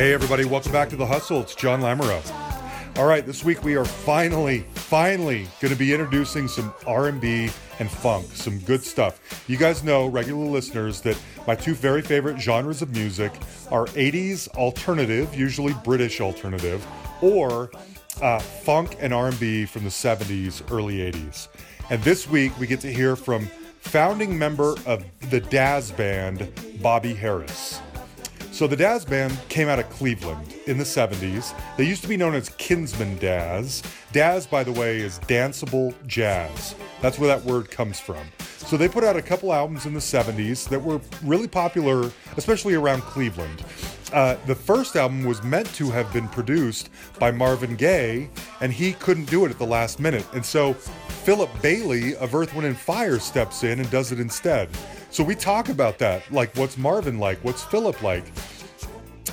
Hey, everybody, welcome back to The Hustle. It's John Lamoureux. All right, this week we are finally, finally going to be introducing some R&B and funk, some good stuff. You guys know, regular listeners, that my two very favorite genres of music are 80s alternative, usually British alternative, or uh, funk and R&B from the 70s, early 80s. And this week we get to hear from founding member of the Dazz Band, Bobby Harris. So the Dazz Band came out of Cleveland in the 70s. They used to be known as Kinsman Dazz. Dazz, by the way, is danceable jazz. That's where that word comes from. So they put out a couple albums in the 70s that were really popular, especially around Cleveland. Uh, the first album was meant to have been produced by Marvin Gaye, and he couldn't do it at the last minute. And so Philip Bailey of Earth, Wind, and Fire steps in and does it instead. So we talk about that. Like, what's Marvin like? What's Philip like?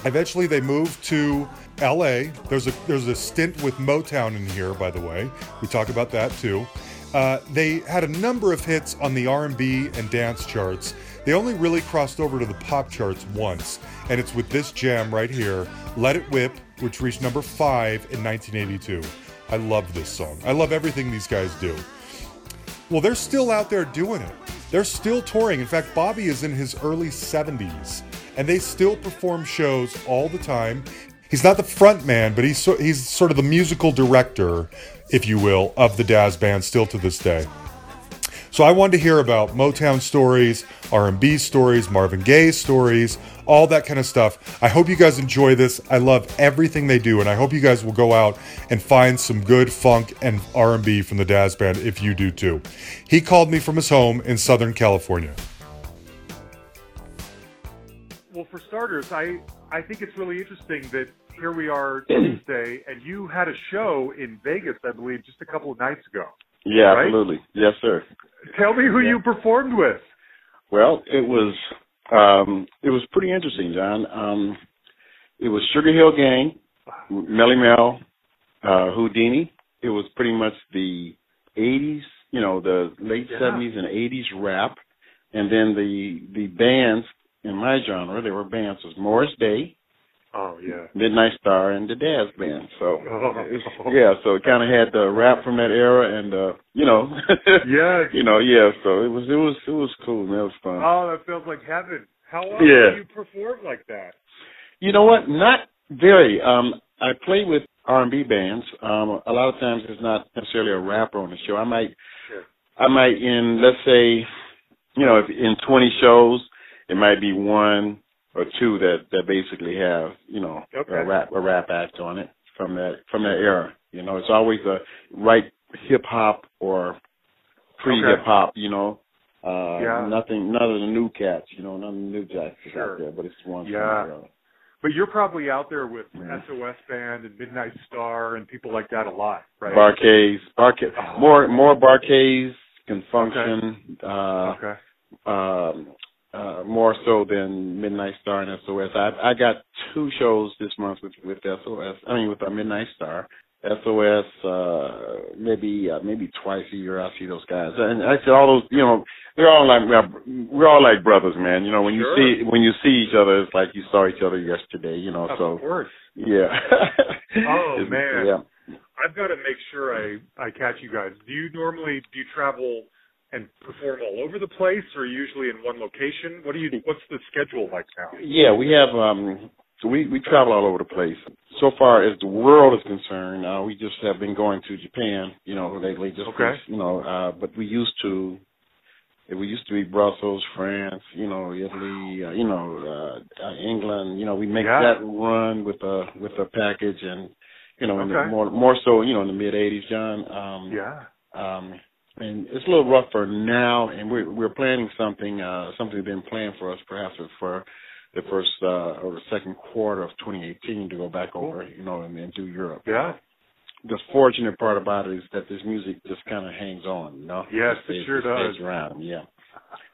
Eventually, they moved to L.A. There's a there's a stint with Motown in here, by the way. We talk about that too. Uh, they had a number of hits on the R&B and dance charts. They only really crossed over to the pop charts once, and it's with this jam right here, "Let It Whip," which reached number five in 1982. I love this song. I love everything these guys do. Well, they're still out there doing it. They're still touring. In fact, Bobby is in his early 70s, and they still perform shows all the time. He's not the front man, but he's so, he's sort of the musical director, if you will, of the Dazz Band still to this day. So I wanted to hear about Motown stories, R&B stories, Marvin Gaye stories, all that kind of stuff. I hope you guys enjoy this. I love everything they do, and I hope you guys will go out and find some good funk and R&B from the Dazz Band if you do too. He called me from his home in Southern California. Well, for starters, I I think it's really interesting that here we are Tuesday, and you had a show in Vegas, I believe, just a couple of nights ago. Yeah, right? absolutely. Yes, sir. Tell me who Yeah. you performed with. Well, it was um it was pretty interesting, John. Um it was Sugar Hill Gang, Melle Mel, uh Whodini. It was pretty much the 80s, you know, the late Yeah. 70s and 80s rap. And then the the bands in my genre, there were bands was Morris Day, Oh yeah. Midnight Star and the Dazz Band. So Oh. yeah, so it kind of had the rap from that era, and uh, you know, yeah, you know, yeah. So it was, it was, it was cool. Man. It was fun. Oh, that feels like heaven. How often Yeah. do you perform like that? You know what? Not very. Um, I play with R and B bands. Um, a lot of times it's not necessarily a rapper on the show. I might, Sure. I might in let's say, you know, if in 20 shows, it might be one or two that that basically have you know Okay. a rap a rap act on it from that from that era. You know, it's always a right hip hop or pre hip hop. You know. Uh, Yeah. nothing, none of the new cats, you know, none of the new jacks Sure. out there, but it's one. Yeah. But you're probably out there with Yeah. SOS Band and Midnight Star and people like that a lot, right? Bar-Kays, Barca- Oh. more more Bar-Kays can function. Uh, Okay. um, uh, more so than Midnight Star and SOS. I I got two shows this month with with SOS. I mean with uh, Midnight Star. SOS, uh, maybe uh, maybe twice a year I see those guys, and actually all those, you know, they're all like we're all like brothers, man. You know, when Sure. you see when you see each other, it's like you saw each other yesterday. You know, Of so course. yeah. Oh, man. yeah. I've got to make sure I I catch you guys. Do you normally do you travel and perform all over the place, or usually in one location? What do you? What's the schedule like now? Yeah, we have um so we we travel all over the place. So far as the world is concerned, uh we just have been going to Japan, you know, lately just Okay. you know, uh but we used to we used to be Brussels, France, you know, Italy, uh, you know, uh, uh England, you know, we make Yeah. that run with a with a package and you know, in the more more so, you know, in the mid 80s, John. Um Yeah. um and it's a little rougher now and we're we're planning something uh something been planned for us perhaps for the first uh or the second quarter of 2018 to go back over you know and, and do Europe. Yeah. The fortunate part about it is that this music just kind of hangs on, you know. Yes, it stays, sure stays does. around, yeah.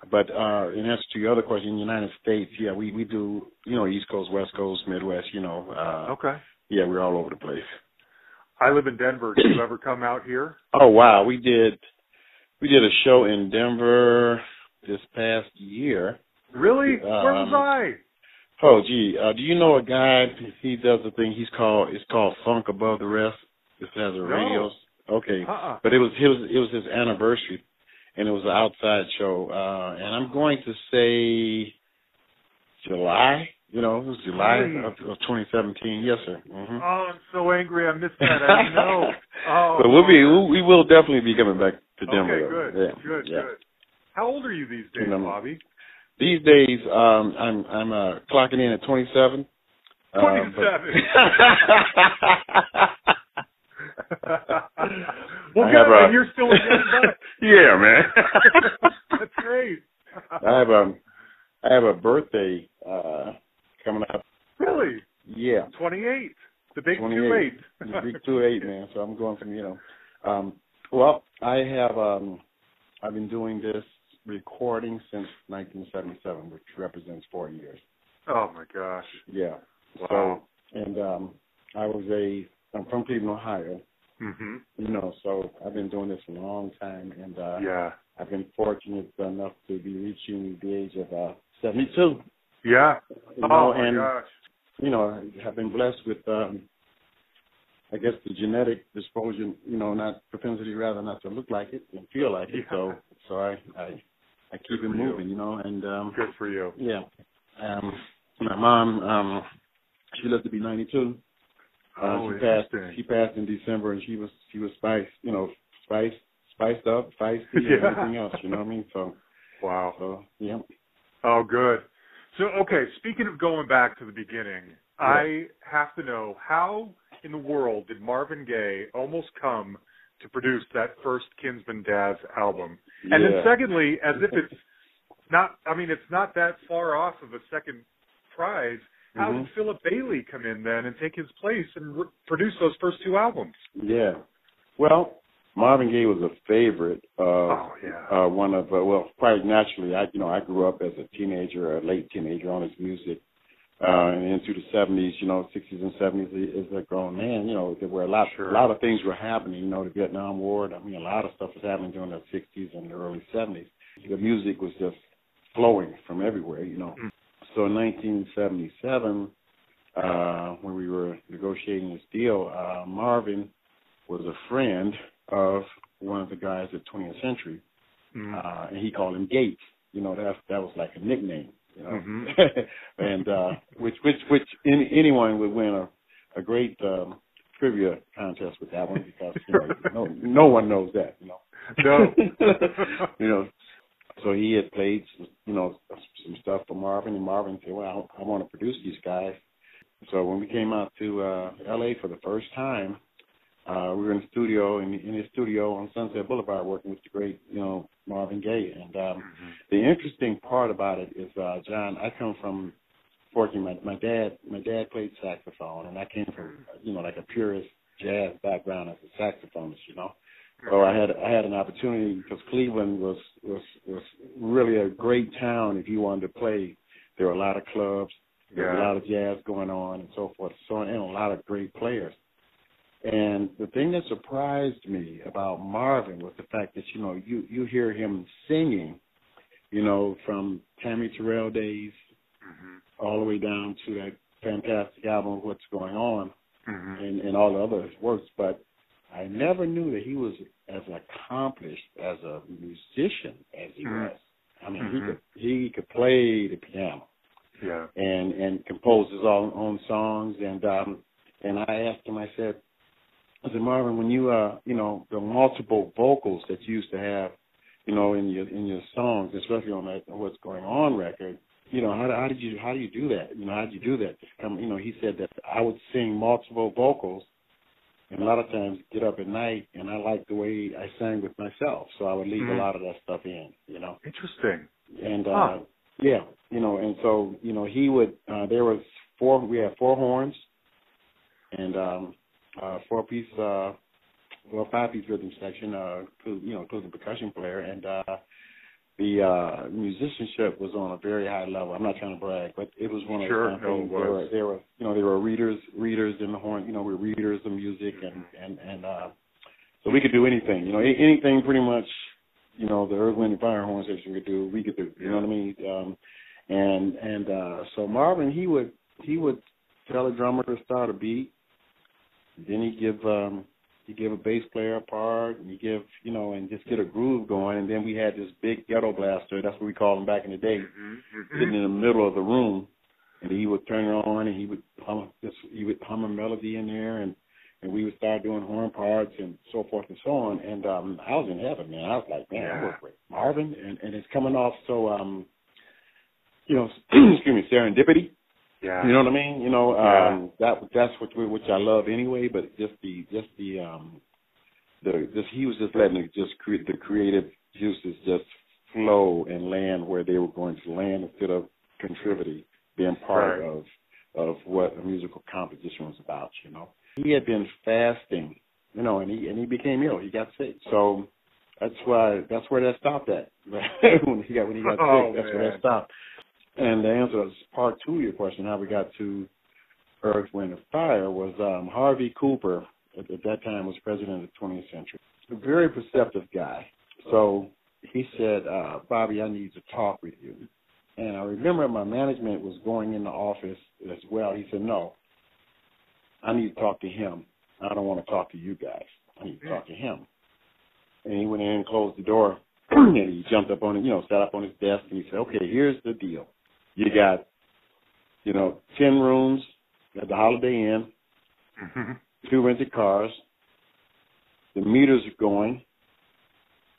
But uh in answer to your other question, in the United States, yeah, we we do you know East Coast, West Coast, Midwest, you know. uh Okay. Yeah, we're all over the place. I live in Denver. Do you ever come out here? Oh wow, we did we did a show in Denver this past year. Really? Where was Um, I? Oh, gee, uh, do you know a guy? He does a thing. He's called. It's called Funk Above the Rest. This has a No. radio. Okay, Uh-uh. but it was it was it was his anniversary, and it was an outside show. Uh, and I'm going to say July. You know, it was July of, of 2017. Yes, sir. hmm Oh, I'm so angry. I missed that. I know. Oh, but we'll be we will definitely be coming back to Denver. Okay, good, Yeah, good, yeah. good. How old are you these days, You Bobby? These days, um, I'm I'm uh, clocking in at 27. Uh, but- well, I good. a- and you're still a young buck. yeah, man. That's great. I have a I have a birthday uh coming up. really? Yeah, 28. The big 28. two eight. the big two eight man. So I'm going from you know. Um, well, I have um I've been doing this recording since 1977, which represents four years. oh my gosh. Yeah. Wow. So and um I was a I'm from Cleveland, Ohio. Mhm. You know, so I've been doing this a long time, and uh Yeah. I've been fortunate enough to be reaching the age of uh 72. Yeah. You know, Oh my and gosh. you know, I have been blessed with, um, I guess, the genetic disposition. You know, not propensity, rather, not to look like it and feel like it. So, so I, I, I keep Good it for you. moving. You know, and um, Good for you. yeah. Um, my mom, um, she lived to be 92. Uh, Oh, she passed. She passed in December, and she was she was spiced. You know, spiced, spiced up, feisty, Yeah. and everything else. You know what I mean? So, Wow. so yeah. Oh, good. So, okay, speaking of going back to the beginning, I have to know how in the world did Marvin Gaye almost come to produce that first Kinsman Dazz album? And then, secondly, as if it's not, I mean, it's not that far off of a second prize. How Mhm. did Philip Bailey come in then and take his place and re- produce those first two albums? Yeah. Well, Marvin Gaye was a favorite of Oh, yeah. uh one of uh, well, quite naturally, I you know, I grew up as a teenager, a late teenager on his music. Uh into the seventies, you know, sixties and seventies as a grown man, you know, there were a lot Sure. a lot of things were happening, you know, the Vietnam War, I mean a lot of stuff was happening during the sixties and the early seventies. The music was just flowing from everywhere, you know. Mm. So in nineteen seventy seven, uh, when we were negotiating this deal, uh, Marvin was a friend of one of the guys at 20th Century, Mm. uh, and he called him Gates. You know, that that was like a nickname. You know, Mhm. and uh, which which which any, anyone would win a a great um, trivia contest with that one because you know no no one knows that. You know. No. you know. So he had played, you know, some stuff for Marvin, and Marvin said, "Well, I, I want to produce these guys." So when we came out to uh L.A. for the first time, uh we were in the studio in, in his studio on Sunset Boulevard working with the great, you know, Marvin Gaye. And um Mhm. the interesting part about it is, uh John, I come from working. My my dad my dad played saxophone, and I came from you know like a purist jazz background as a saxophonist, you know. So I had I had an opportunity because Cleveland was was was really a great town if you wanted to play. There were a lot of clubs, there was a lot of jazz going on, and so forth. So and a lot of great players. And the thing that surprised me about Marvin was the fact that you know you you hear him singing, you know, from Tammi Terrell days Mhm. all the way down to that fantastic album What's Going On Mhm. and, and all the other works, but I never knew that he was as accomplished as a musician as he Mhm. was. I mean, Mhm. he could he could play the piano Yeah. and and compose his own own songs. And um and I asked him, I said, I said Marvin, when you uh you know the multiple vocals that you used to have, you know in your in your songs, especially on that What's Going On record. You know how, how did you how do you do that? You know how did you do that? Come, you know, he said that I would sing multiple vocals, and a lot of times get up at night, and I liked the way I sang with myself, so I would leave Mhm. a lot of that stuff in. You know, Interesting. and uh Huh. yeah you know and so you know he would uh there was four we had four horns and um uh four piece uh well five piece rhythm section uh you know including percussion player and uh the uh musicianship was on a very high level i'm not trying to brag but it was one of Sure, the things there were there were you know there were readers readers in the horn you know we were readers of music and and and uh so we could do anything you know anything pretty much you know, the Earth, Wind, and Fire horn section could do, we could do. You know what I mean? Um, and and uh, so Marvin he would he would tell a drummer to start a beat, then he give um, he give a bass player a part, and he give you know and just get a groove going, and then we had this big ghetto blaster. That's what we called them back in the day, Mm-hmm. Mm-hmm. sitting in the middle of the room, and he would turn it on, and he would hum just he would hum a melody in there, and and we would start doing horn parts and so forth and so on. And um I was in heaven, man. I was like, man, I Yeah. work with Marvin, and and it's coming off so um, you know, excuse me, serendipity. Yeah. You know what I mean? You know, Yeah. um, that that's what we, which I love anyway. But just the just the um, the just he was just letting it just create the creative juices just flow and land where they were going to land instead of contributing, being part Right. of of what a musical composition was about. You know, he had been fasting, you know, and he and he became ill. He got sick, so. That's why. That's where that stopped at. when he got when he got Oh, sick, that's where that stopped. And the answer is part two of your question, how we got to Earth, Wind, and Fire, was um, Harvey Cooper, at, at that time was president of the 20th century. A very perceptive guy. So he said, uh, Bobby, I need to talk with you. And I remember my management was going in the office as well. He said, no, I need to talk to him. I don't want to talk to you guys. I need to talk to him. And he went in and closed the door, and he jumped up on it, you know, sat up on his desk, and he said, okay, here's the deal. You got, you know, 10 rooms at the Holiday Inn, Mm-hmm. two rented cars. The meter's going.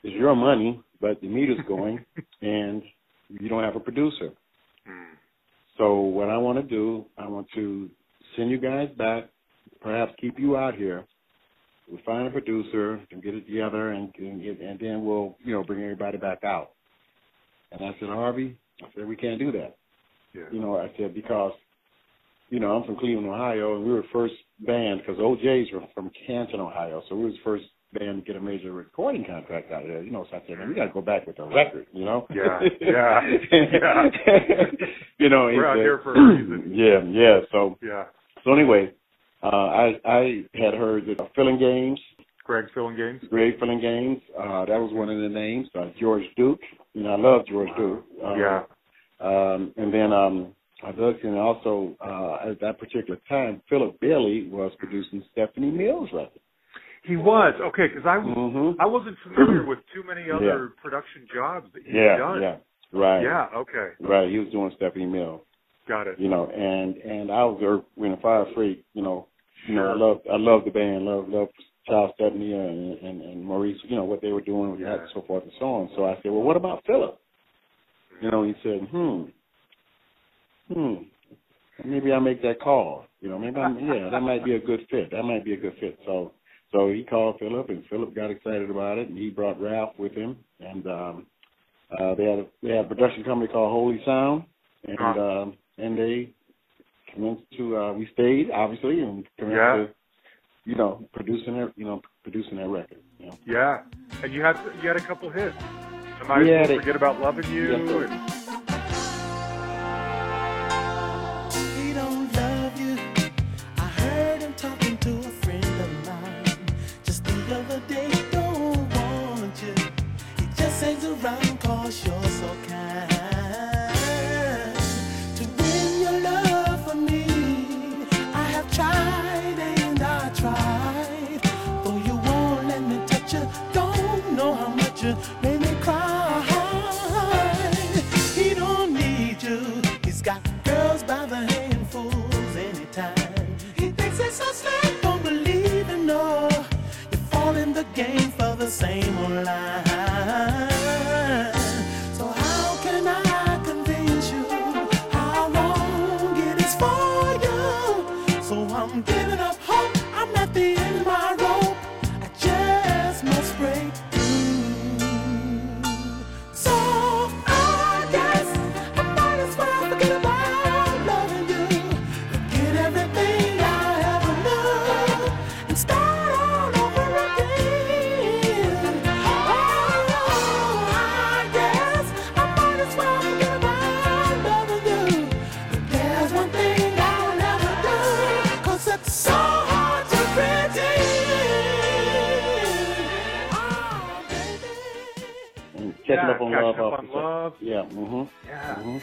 It's your money, but the meter's going, and you don't have a producer. Mm. So what I want to do, I want to send you guys back, perhaps keep you out here. We'll find a producer and get it together, and and, and then we'll you know bring everybody back out. And I said, Harvey, I said we can't do that. Yeah. You know, I said because you know I'm from Cleveland, Ohio, and we were first band because OJ's were from Canton, Ohio, so we was the first band to get a major recording contract out of there. You know, so I said, man, we got to go back with a record. You know. Yeah, yeah, yeah. you know, We're out said- here for a reason. Yeah, yeah. So Yeah. so anyway, uh, I I had heard that uh, Phillinganes, Greg Phillinganes. Greg Phillinganes. Uh, that was one of the names. Uh, George Duke. You know, I love George Duke. Uh, yeah. Um, and then um, I looked, and also uh, at that particular time, Philip Bailey was producing Stephanie Mills' record. He was okay because I Mm-hmm. I wasn't familiar with too many other production jobs that he's Yeah, done. yeah, right, Yeah. Okay. right. He was doing Stephanie Mills. Got it. you know, and and I was Earth, Wind and Fire freak, you know, you know, I love I love the band, love love Charles Stepney and, and and Maurice, you know, what they were doing with that, Yeah. so forth and so on. So I said, well, what about Philip? You know, he said, hmm, hmm, maybe I make that call. You know, maybe I'm, yeah, that might be a good fit. That might be a good fit. So so he called Philip, and Philip got excited about it, and he brought Ralph with him, and um, uh, they had a, they had a production company called Holy Sound, and um, and they commenced to uh, we stayed obviously and commenced Yeah. to you know producing their you know producing their record. You know. Yeah. And you had you had a couple hits. I might Yeah, forget about loving you. Yes, line. Baby. Catching Yeah, up on Catching love. Up on Love. Yeah. Mhm. Yeah. Mhm.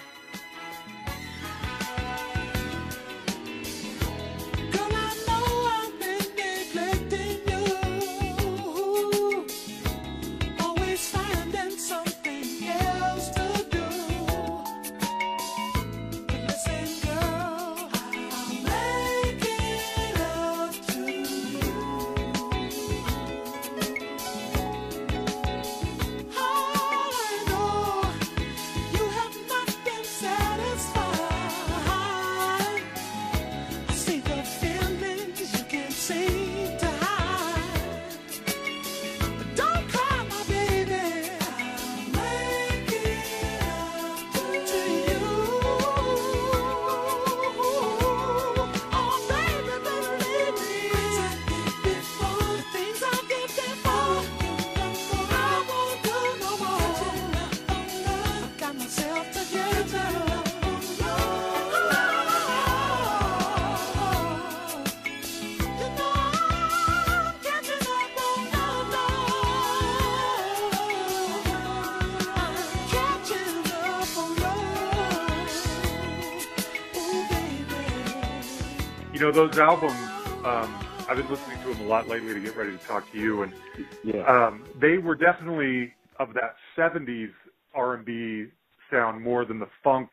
Know those albums. Um, I've been listening to them a lot lately to get ready to talk to you, and Yeah. um, they were definitely of that '70s R&B sound more than the funk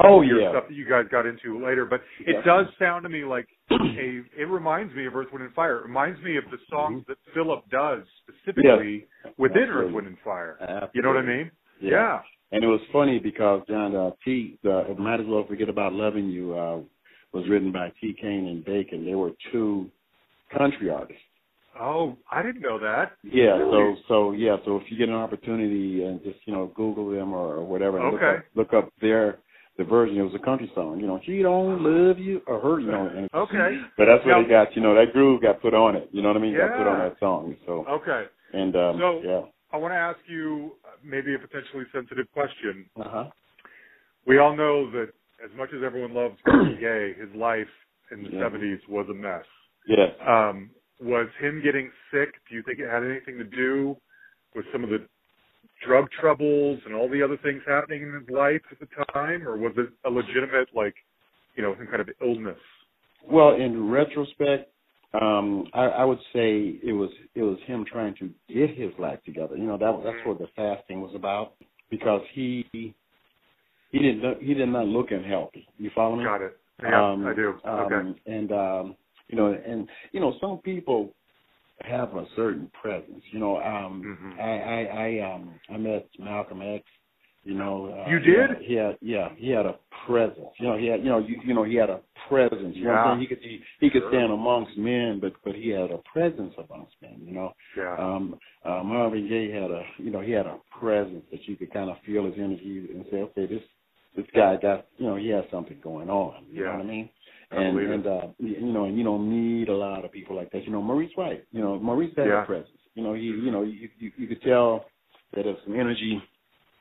oh yeah. stuff that you guys got into later. But it Yeah. does sound to me like a. It reminds me of Earth, Wind, and Fire. It reminds me of the songs that Philip does specifically within Earth, Wind, and Fire. Absolutely. You know what I mean? Yeah. And it was funny because John uh, T. The Might as well forget about loving you uh, was written by T. Kane and Bacon. They were two country artists. Oh, I didn't know that. Yeah. Really? So so yeah. So if you get an opportunity and just you know Google them or, or whatever, and Okay. look, up, look up their the version. It was a country song. You know, she don't love you or her. You know. And, Okay. But that's what Now- they got. You know, that groove got put on it. You know what I mean? Got put on that song. So Okay. and um, So- yeah. I want to ask you maybe a potentially sensitive question. Uh huh. We all know that as much as everyone loves Gaye, his life in the Yeah. 70s was a mess. Yeah. Um, was him getting sick? Do you think it had anything to do with some of the drug troubles and all the other things happening in his life at the time, or was it a legitimate, like, you know, some kind of illness? Well, in retrospect, um, I, I would say it was it was him trying to get his life together. You know, that that's what the fasting was about because he he didn't look- he did not look unhealthy. You follow me? Got it. Yeah, Um, I do. um, okay. And um, you know, and you know, some people have a certain presence. You know, um, Mhm. I, I I um I met Malcolm X. You know, uh, You did? had, yeah, he had a presence. You know, he had, you know, you, you know, he had a presence. You know, what I'm saying? he could he, he could Sure. stand amongst men, but but he had a presence amongst men. You know, Yeah. um, uh, Marvin Gaye had a, you know, he had a presence that you could kind of feel his energy and say, okay, this this guy got, you know, he has something going on. You Yeah. know what I mean? And it. and uh you you know and you don't need a lot of people like that. You know, Maurice White. You know, Maurice had Yeah. a presence. You know, he you know you you, you could tell that there's some energy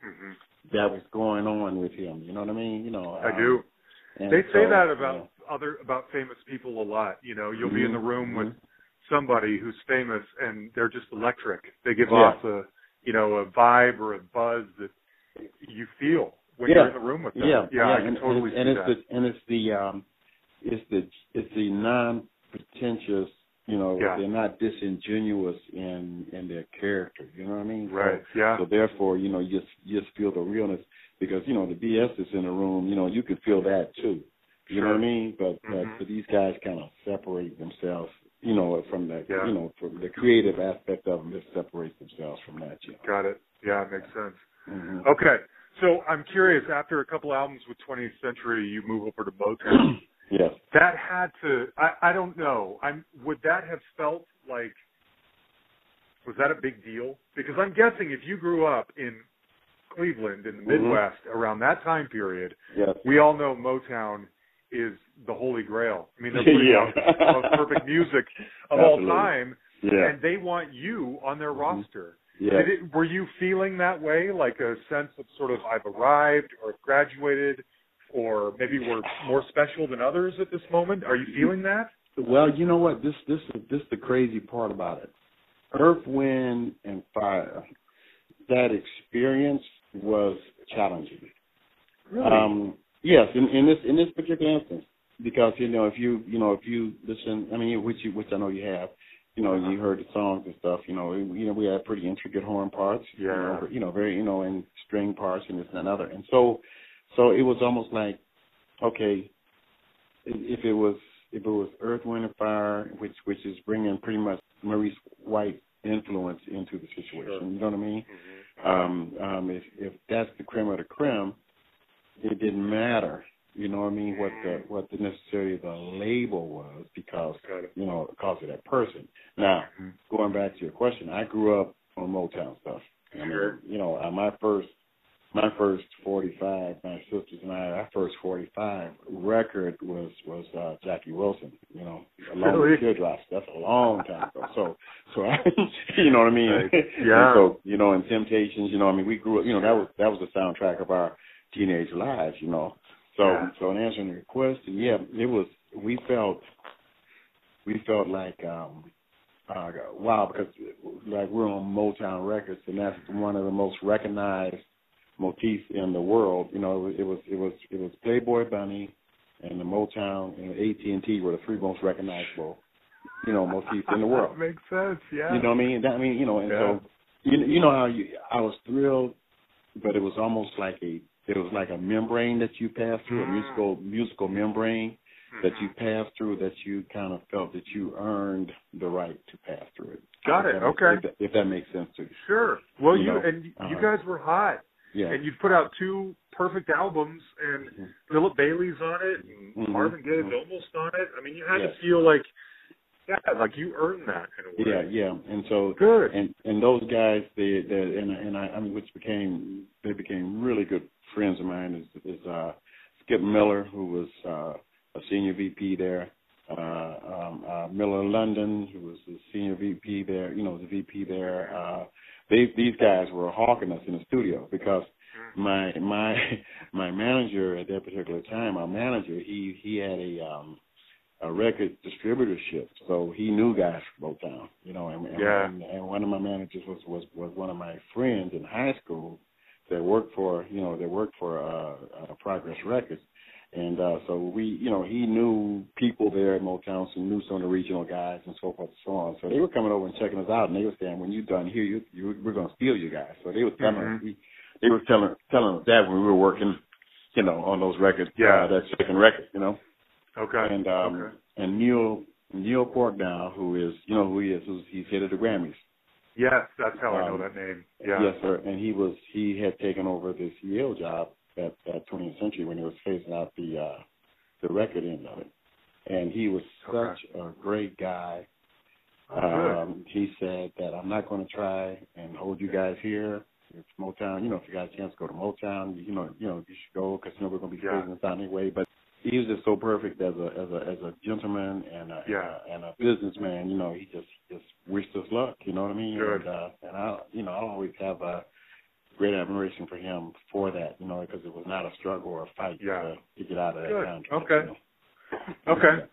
hmm that was going on with him. You know what I mean? You know, I um, do. They say so, that about other about famous people a lot. You know, you'll be in the room with somebody who's famous and they're just electric. They give Yeah. off a you know a vibe or a buzz that you feel when Yeah. you're in the room with them. Yeah, yeah, I can and, totally and, and see it's that. the and it's the um it's the it's the non pretentious you know Yeah. they're not disingenuous in in their character you know what I mean So- right. Yeah. So therefore, you know, you just you just feel the realness because you know the BS is in the room. You know, you can feel that too. You know what I mean? But Mhm. but, but these guys kind of separate themselves. You know, from the Yeah. you know from the creative aspect of them, just separate themselves from that. You know. Got it. Yeah, it makes sense. Mhm. Okay. So I'm curious, after a couple albums with 20th Century, you move over to Motown. Yes. that had to I, I don't know. I'm would that have felt like was that a big deal? Because I'm guessing if you grew up in Cleveland in the Mhm. Midwest around that time period, Yes. we all know Motown is the holy grail. I mean they're putting Yeah. out the most perfect music of all time Yeah. and they want you on their Mhm. roster. Yeah. Did it, were you feeling that way, like a sense of sort of I've arrived or graduated, or maybe we're more special than others at this moment? Are you feeling that? Well, you know what? This this is this is the crazy part about it. Earth, Wind, and Fire. That experience was challenging. Um, yes, in, in this in this particular instance, because you know if you you know if you listen, I mean which you which I know you have, you know you heard the songs and stuff. You know you know we had pretty intricate horn parts. You Yeah. know, you know very you know and string parts and this and another, and so so it was almost like okay, if it was if it was Earth, Wind, and Fire, which which is bringing pretty much Maurice White influence into the situation. Sure. You know what I mean? um, um, if if that's the creme of the creme, it didn't matter. You know what I mean? What the what the necessarily the label was because you know because of that person. Now Mhm. going back to your question, I grew up on Motown stuff. I mean. You know, my first my first forty five, my sisters and I, our first forty five record was was uh Jackie Wilson. You know, along Really? with Teardrops. That's a long time ago. So so I, you know what I mean? Right. And Yeah. so you know, and Temptations. You know, I mean, we grew up. You know, that was that was the soundtrack of our teenage lives. You know. So Yeah. so in answering your question, yeah, it was. We felt we felt like um uh wow because like we're on Motown Records and that's one of the most recognized motifs in the world. You know, it was it was it was Playboy Bunny and the Motown and the AT and T were the three most recognizable, you know, motifs in the world. that Makes sense. Yeah. You know what I mean? That, I mean, you know, and Yeah. so you you know how you I was thrilled, but it was almost like a it was like a membrane that you passed through, Mm. a musical musical membrane that you Mm-hmm. passed through that you kind of felt that you earned the right to pass through it. Got it. makes- Okay. If that, if that makes sense to you. Sure. Well, You you, know, and you uh-huh. guys were hot, Yeah. and you put out two perfect albums, and Mhm. Philip Bailey's on it, and Mhm. Marvin Gaye's Mhm. almost on it. I mean, you had Yes. to feel like, yeah, like you earned that in a way. Yeah, yeah. And so Good. and and those guys they they and and I, I mean which became they became really good friends of mine is is uh Skip Miller who was uh a senior VP there. Uh um uh Miller London who was the senior VP there you know the VP there. Uh they these guys were hawking us in the studio because my my my manager at that particular time our manager he he had a um a record distributorship, so he knew guys from Motown, you know, and, and, Yeah. and, and one of my managers was, was was one of my friends in high school that worked for, you know, that worked for uh, uh Progress Records, and uh so we, you know, he knew people there at Motown, so knew some of the regional guys and so forth and so on. So they were coming over and checking us out, and they were saying, when you're done here, you, you we're going to steal you guys. So they were telling Mhm. us, we, they were telling telling us that when we were working, you know, on those records, Yeah. uh, that second record, you know Okay. and um okay. and Neil Neil Portnow, who is you know who he is, who's he's head of the Grammys. Yes, that's how I know um, that name. Yeah. Yes, sir. And he was he had taken over this Yale job at at 20th Century when he was phasing out the uh the record end of it. And he was Okay. such a great guy. Oh. Um, he said that I'm not going to try and hold you guys here. If Motown, you know, if you got a chance to go to Motown, you know, you know, you should go because you know we're going to be Yeah. phasing this out anyway. But he was just so perfect as a as a as a gentleman and a Yeah. and a businessman. You know, he just just wished us luck. You know what I mean? Good. And, uh, and I, you know, I always have a great admiration for him for that. You know, because it was not a struggle or a fight Yeah. to, to get out of that contract. Okay. You know? Okay.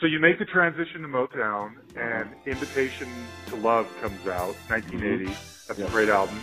So you make the transition to Motown, and Invitation to Love comes out, 1980. That's Yeah. a great album.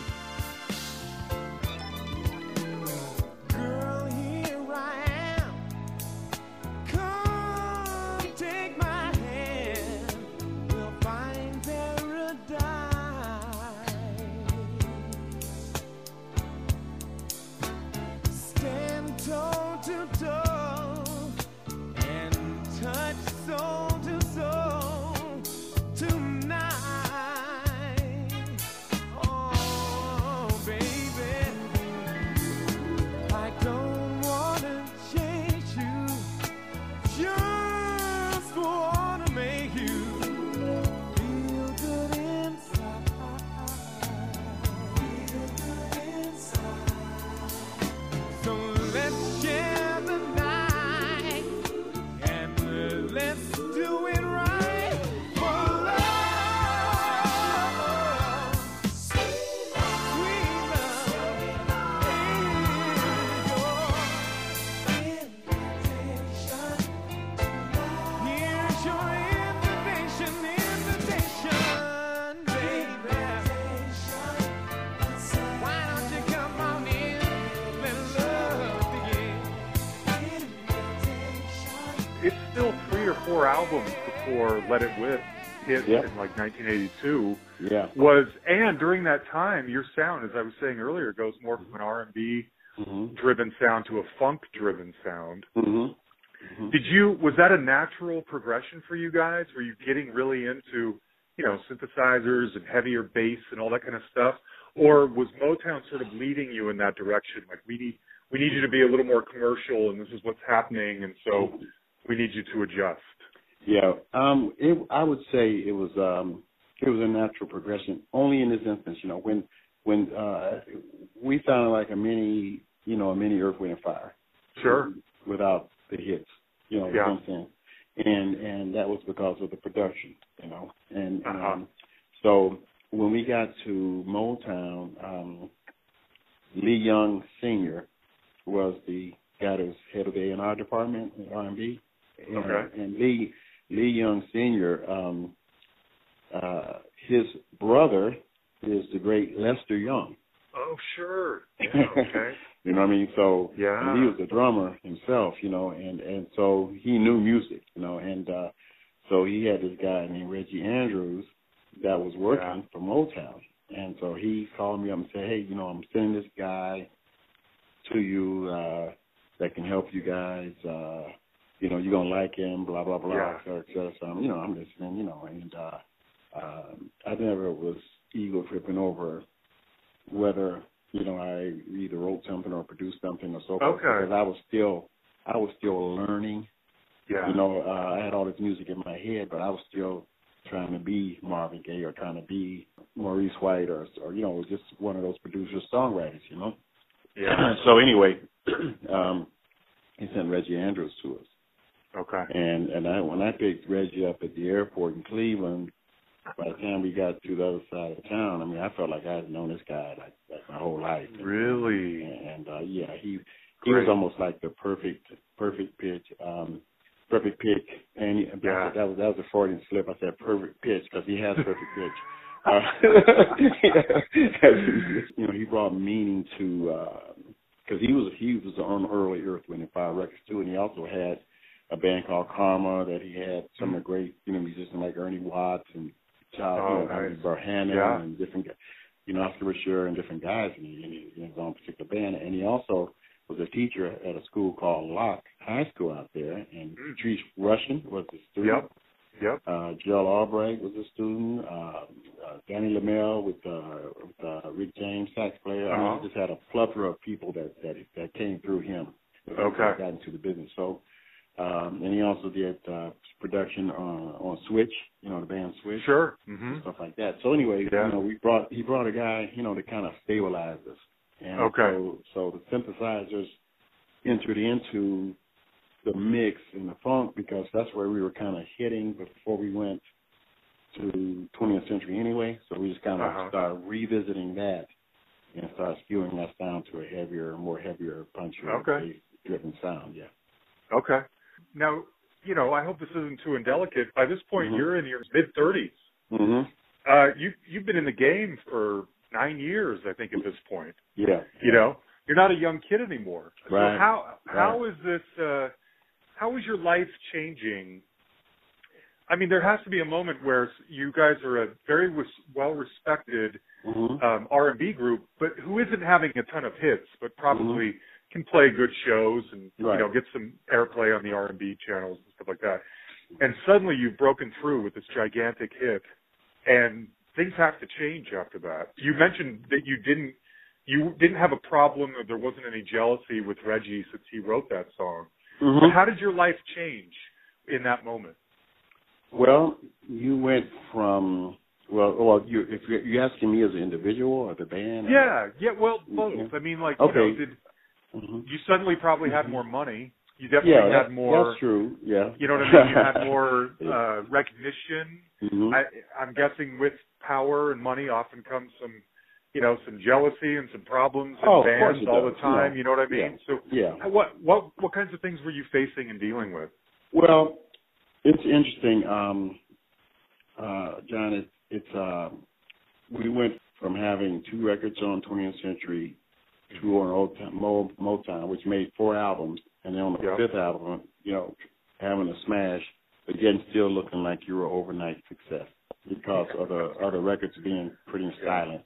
Four albums before Let It Whip hit Yep. in like 1982. Yeah. Was and during that time, your sound, as I was saying earlier, goes more from an R&B Mhm. driven sound to a funk driven sound. Mhm. Mhm. Did you was that a natural progression for you guys? Were you getting really into, you know, synthesizers and heavier bass and all that kind of stuff? Or was Motown sort of leading you in that direction? Like we need we need you to be a little more commercial and this is what's happening and so we need you to adjust. Yeah, um, it, I would say it was um, it was a natural progression. Only in this instance, you know, when when uh, we sounded like a mini, you know, a mini Earth, Wind and Fire. Sure. Without the hits, you know, Yeah. what I'm saying? And and that was because of the production, you know. And Uh-huh. um, so when we got to Motown, um, Lee Young Senior was the guy that was head of the A&R department in R&B. Okay. and Lee Lee Young Senior, um, uh, his brother is the great Lester Young. Oh, sure. Yeah, okay. you know what I mean? So Yeah. he was a drummer himself, you know, and and so he knew music, you know, and uh so he had this guy named Reggie Andrews that was working Yeah. for Motown, and so he called me up and said, hey, you know, I'm sending this guy to you uh that can help you guys. uh you know, you're gonna like him, blah blah blah, Yeah. et cetera, et cetera. So I'm, you know, I'm listening, you know, and uh um I never was ego tripping over whether you know I either wrote something or produced something or so forth Okay. because I was still I was still learning. Yeah. You know, uh, I had all this music in my head, but I was still trying to be Marvin Gaye or trying to be Maurice White or or you know just one of those producers songwriters. You know. yeah. so anyway, um, he sent Reggie Andrews to us. Okay. And and I when I picked Reggie up at the airport in Cleveland, by the time we got to the other side of town, I mean I felt like I had known this guy like like my whole life. Really? And uh yeah, he he Great. was almost like the perfect perfect pitch, um perfect pick and he, Yeah. that was that was a Freudian slip. I said perfect pitch because he has perfect pitch. Uh, you know, he brought meaning to because he was he was on early Earth Wind and Fire records too, and he also had a band called Karma that he had some of the great you know musicians like Ernie Watts and Child, Oh, you know, nice. Barhannon Yeah. and different you know Oscar Brashear and different guys in, in, in his own particular band, and he also was a teacher at a school called Locke High School out there, and Mm. Patrice Rushen was the student. Yep. Yep. Uh, Jill Albright was a student. Uh, uh, Danny LeMelle with, uh, with uh, Rick James, sax player. I mean, Uh-huh. he just had a plethora of people that that that came through him. Okay. got into the business. So, um, and he also did uh, production on on Switch. You know, the band Switch. Sure. hmm Stuff like that. So anyway, Yeah. you know, we brought he brought a guy, you know, to kind of stabilize us. And Okay. so so the synthesizers entered into the mix and the funk because that's where we were kind of hitting before we went to 20th century anyway. So we just kind of Uh-huh. started revisiting that and start skewing us down to a heavier, more heavier, punchier, Okay. driven sound. Yeah. Okay. Now, you know, I hope this isn't too indelicate. By this point, Mhm. you're in your mid 30s. hmm Uh, you you've been in the game for nine years, I think, at this point. Yeah. You know, you're not a young kid anymore. So Right. how how is this? Uh, how is your life changing? I mean, there has to be a moment where you guys are a very well respected hmm um, R&B group, but who isn't having a ton of hits, but probably can play good shows and Right. you know get some airplay on the R&B channels and stuff like that. And suddenly you've broken through with this gigantic hit, and things have to change after that. You mentioned that you didn't you didn't have a problem or there wasn't any jealousy with Reggie since he wrote that song. hmm But how did your life change in that moment? Well, you went from well, well, you if you're, you're asking me as an individual or the band? or- Yeah, yeah, well, both. Yeah. I mean, like, you know, Okay. did Mhm. you suddenly probably had more money? You definitely Yeah, had that, more. that's true. Yeah. You know what I mean? You had more uh, recognition. Mhm. I, I'm guessing with power and money often comes some, you know, some jealousy and some problems in Oh, bands all the time. Yeah. You know what I mean? Yeah. So, yeah. what what what kinds of things were you facing and dealing with? Well, it's interesting, um, uh, John. It, it's uh, we went from having two records on 20th Century, two on Old Time, Mo, Motown, which made four albums, and then on the Yeah. fifth album, you know, having a smash, but yet still looking like you were overnight success because of the other records being pretty silent.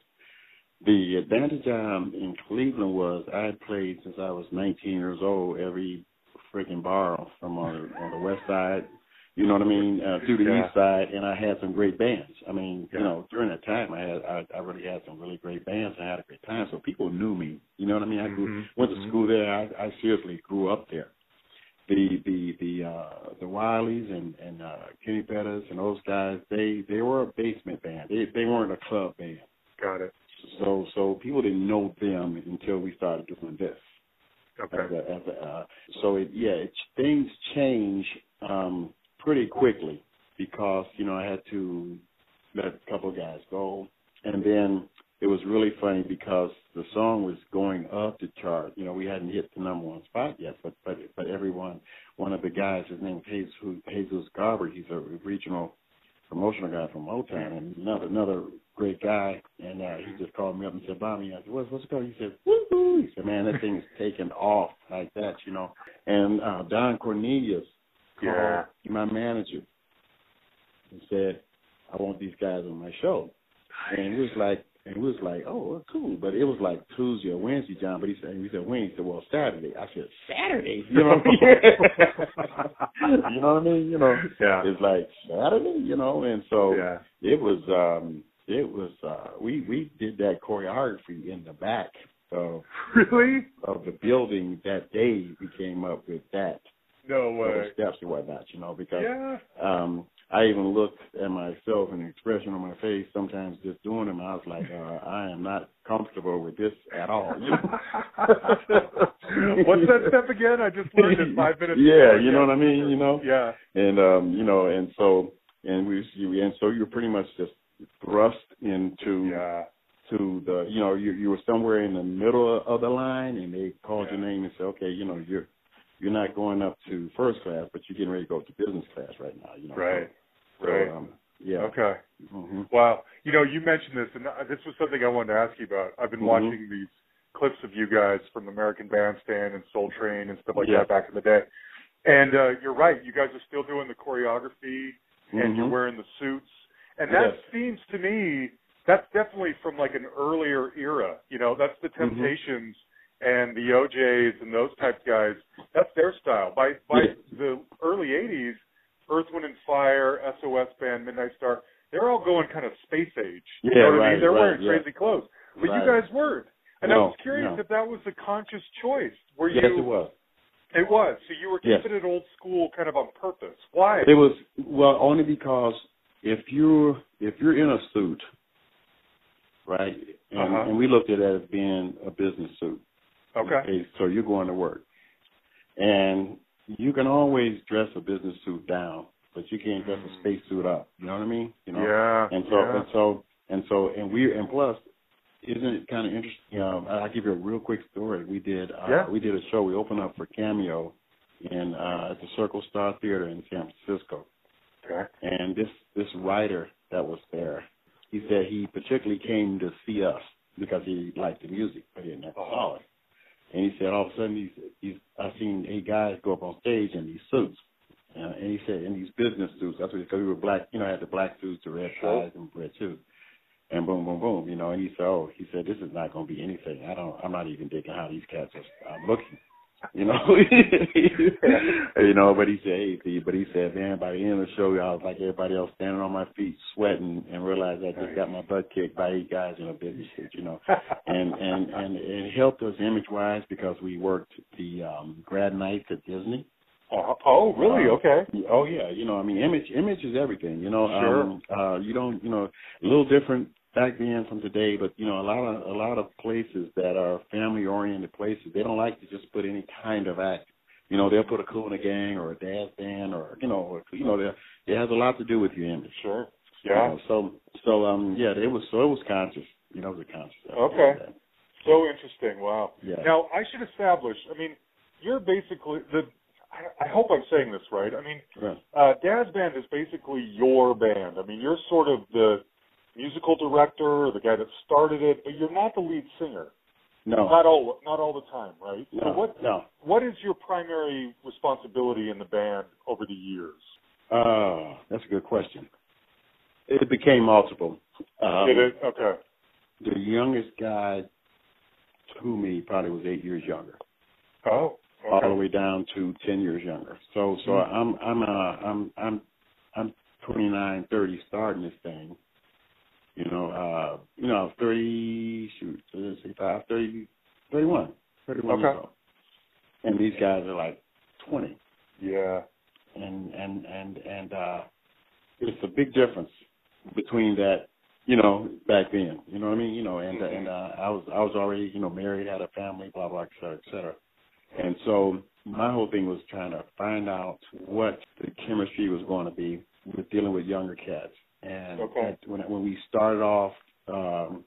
The advantage um, in Cleveland was I had played since I was 19 years old every freaking bar from on, on the west side, you know what I mean, uh, to the Yeah. east side, and I had some great bands. I mean, Yeah. you know, during that time I had I, I really had some really great bands and I had a great time. So people knew me, you know what I mean. I grew, Mhm, went to mhm. school there. I, I seriously grew up there. The the the uh the Wileys and and uh Kenny Pettus and those guys, they they were a basement band. They they weren't a club band. Got it. So so people didn't know them until we started doing this. As Okay. a, as a, uh, so it, yeah, it, things change um, pretty quickly because you know I had to let a couple of guys go, and then it was really funny because the song was going up the chart. You know, we hadn't hit the number one spot yet, but but but everyone, one of the guys, his name is Jesus, Jesus Garber. He's a regional promotional guy from Motown, and another another great guy. And uh, he just called me up and said, "Bobby," I said, "What's what's called?" He said, "Woo!" He said, "Man, that thing is taking off like that, you know." And uh, Don Cornelius Yeah. my manager and said, "I want these guys on my show." And it was like, and it was like, oh, well, cool. But it was like Tuesday or Wednesday, John. But he said, he said Wednesday. Well, Saturday. I said, Saturday. You know what I mean? you know what I mean? You know, Yeah. it's like Saturday. You know, and so Yeah. it was, um it was. uh We we did that choreography in the back of Really? of the building that day. We came up with that No way. steps and whatnot. You know, because Yeah. um I even looked at myself and the expression on my face sometimes just doing them. I was like, uh, I am not comfortable with this at all. You know? What's that step again? I just learned it five minutes Yeah, you know what I mean. You know, Yeah. and um, you know, and so and we and so you're pretty much just thrust into Yeah. to the you know you you were somewhere in the middle of the line and they called Yeah. your name and said, okay, you know you're you're not going up to first class, but you're getting ready to go to business class right now. You know, Right. So, Right. um, yeah. Okay. hmm Wow. You know, you mentioned this, and uh, this was something I wanted to ask you about. I've been Mhm. watching these clips of you guys from American Bandstand and Soul Train and stuff like Yeah. that back in the day. And uh, you're right. You guys are still doing the choreography, and you're Mhm. wearing the suits, and that Yes. seems to me that's definitely from like an earlier era. You know, that's the Mhm. Temptations and the O'Jays and those type guys. That's their style. By by Yeah. the early '80s, Earth, Wind and Fire, SOS Band, Midnight Star, they're all going kind of space age. You Yeah, know what I mean? They're right, wearing yeah. crazy clothes, but Right. you guys weren't. And I was curious no. if that was a conscious choice. Were you? Yes, you? it was. It was. So you were Yes. keeping it old school, kind of on purpose. Why? It was well only because if you're if you're in a suit, right, and, Uh-huh. and we looked at it as being a business suit. Okay. So you're going to work, and you can always dress a business suit down, but you can't dress a space suit up. You know what I mean? You know. Yeah. And so yeah. and so and so and we and plus, isn't it kind of interesting? Um, I'll give you a real quick story. We did uh, Yeah. we did a show. We opened up for Cameo in uh, at the Circle Star Theater in San Francisco. okay. And this this writer that was there, he said he particularly came to see us because he liked the music, but he didn't have to it. And he said all of a sudden he's he's I seen eight guys go up on stage in these suits. Uh, and he said in these business suits. That's what because we were black, you know, I had the black suits, the red ties, and red shoes. And boom, boom, boom, you know. And he said, "Oh, he said this is not going to be anything. I don't. I'm not even digging how these cats are, are looking." You know, you know, but he said, hey, but he said, man, by the end of the show, I was like everybody else, standing on my feet, sweating, and realized I just got my butt kicked by eight guys in a business you know, and and and it helped us image wise because we worked the um grad nights at Disney. oh, oh, really? Uh, Okay. Oh yeah, you know, I mean, image image is everything. You know, Sure. um, uh, you don't, you know, a little different back then from today, but you know, a lot of a lot of places that are family oriented places, they don't like to just put any kind of act. You know, they'll put a Kuna gang or a Dazz band or you know, or, you know, it has a lot to do with your image. Sure. You Yeah. know, so so um yeah, it was so it was conscious. You know, it was a conscious. Okay. So interesting. Wow. Yeah. Now I should establish. I mean, you're basically the. I, I hope I'm saying this right. I mean, Right. uh, Dazz Band is basically your band. I mean, you're sort of the musical director, the guy that started it, but you're not the lead singer. No. Not all, not all the time, right? no. So what, No. what is your primary responsibility in the band over the years? Uh, that's a good question. It became multiple. Um, Did it? Okay. the youngest guy to me probably was eight years younger, Oh. all the way down to ten years younger. So so Mhm. I'm I'm uh I'm I'm 29, 30 starting this thing. You know, uh you know, I was 30 shoot, 35, 30, 31, 31 years old. And these guys are like 20. Yeah. and and and and uh it's a big difference between that you know back then you know what i mean you know and Mhm. and uh, i was i was already you know married had a family blah blah et cetera et cetera and so my whole thing was trying to find out what the chemistry was going to be with dealing with younger cats and Okay. when when we started off um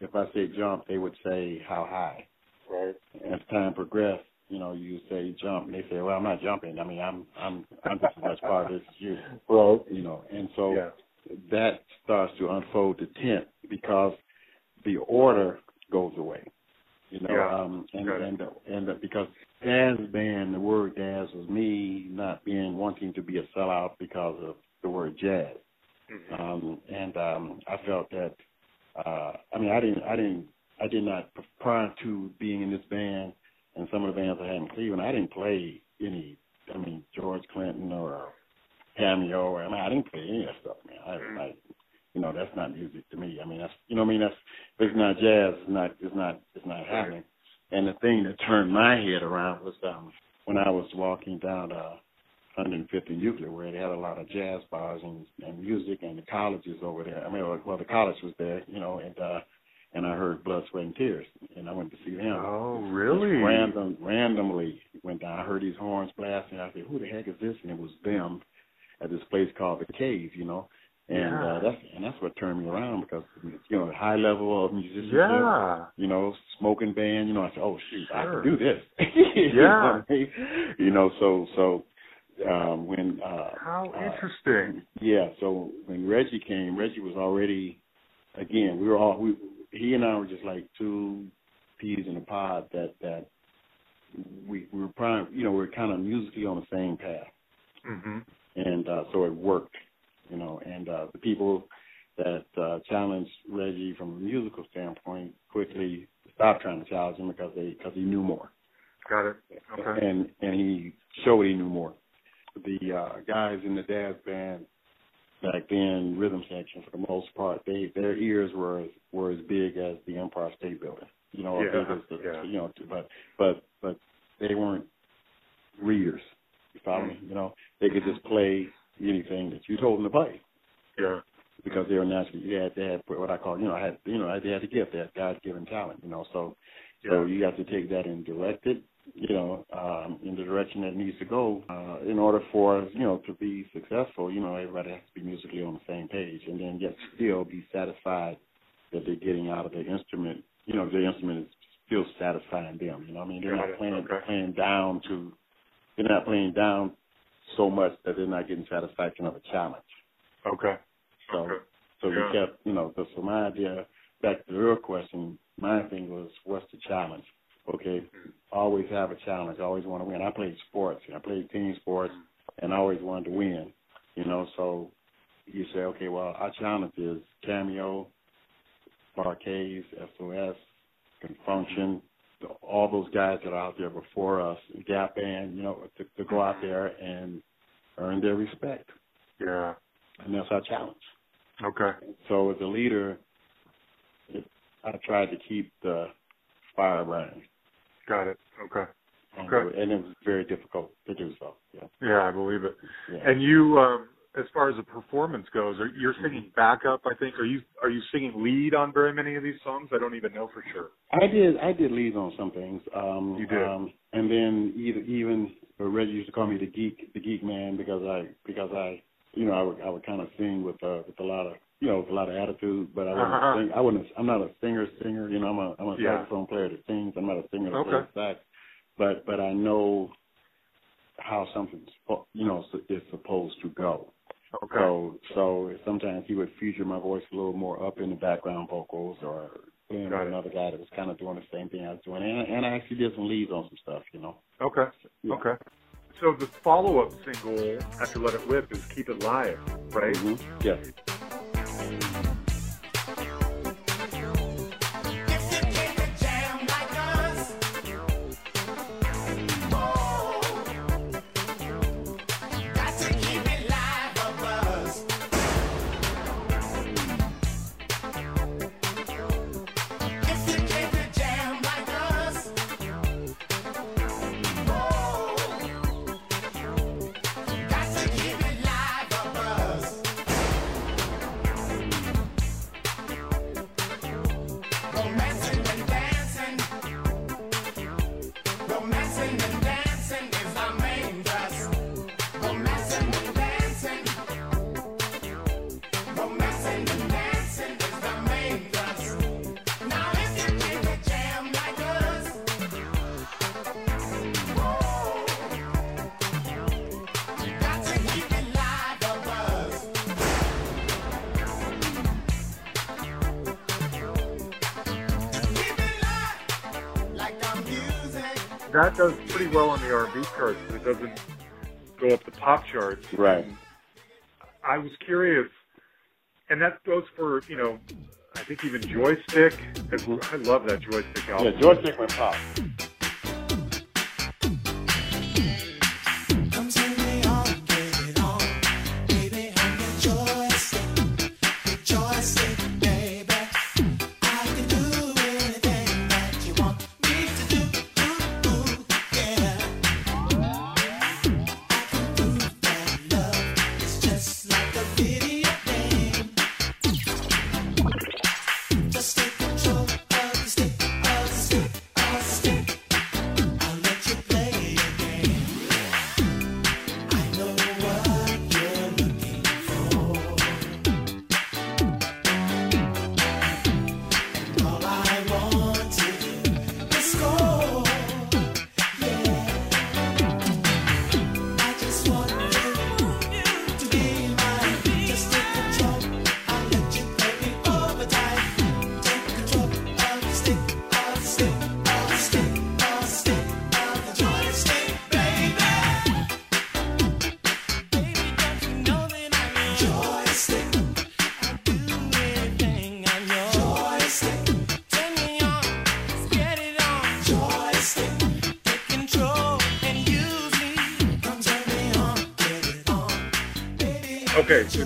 if i say jump they would say how high Right. as time progressed, you know, you say jump, and they say, "Well, I'm not jumping. I mean, I'm I'm I'm just as much part of this as you." Right. You know, and so Yeah. that starts to unfold the tent because know, but but but they weren't readers. You follow me? You know, they could just play anything that you told them to play Yeah. because they were naturally they had they had what I call you know I had you know they had a gift, they had God given talent, you know. So so you have to take that and direct it, you know, um, in the direction that needs to go. Uh, in order for you know to be successful, you know, everybody has to be musically on the same page, and then yet still be satisfied that they're getting out of their instrument. You know, their instrument is still satisfying them. You know, what I mean, they're Got not it. playing Okay. playing down to they're not playing down so much that they're not getting satisfaction of a challenge. Okay. So Okay. so Yeah. we kept, you know, so, so my idea, back to the real question, my thing was, what's the challenge? Okay, mm-hmm. always have a challenge. Always want to win. I played sports. I played team sports, mm-hmm. and I always wanted to win. You know, so you say, okay, well, our challenge is Cameo, Bar-Kays, SOS, Con Funk Shun, all those guys that are out there before us, Gap Band, you know, to, to go out there and earn their respect. Yeah. And that's our challenge. Okay. So as a leader, it, I tried to keep the fire burning, Got it. Okay. and, Okay. and it was very difficult to do so. Yeah, Yeah, I believe it. yeah. And you, um, as far as the performance goes, are you're Mm-hmm. singing backup? I think. Are you are you singing lead on very many of these songs? I don't even know for sure. I did I did leads on some things. Um, You did. Um, and then even even Reggie used to call me the geek the geek man because I because I you know I would I would kind of sing with uh, with a lot of you know with a lot of attitude, but I wouldn't Uh-huh. sing. I wouldn't. I'm not a singer singer. You know I'm a I'm a Yeah. saxophone player that sings. I'm not a singer that Okay. plays sax. But but I know how something's you know is supposed to go. Okay. So so sometimes he would feature my voice a little more up in the background vocals or playing with another guy that was kind of doing the same thing I was doing. And, and I actually did some leads on some stuff, you know. Okay. Yeah. Okay. So the follow-up single after "Let It Whip" is "Keep It Live," right? hmm Yes. That does pretty well on the R&B charts. but It doesn't go up the pop charts. Right. I was curious, and that goes for you know, I think even Joystick. Mhm. I love that Joystick album. Yeah, Joystick went pop.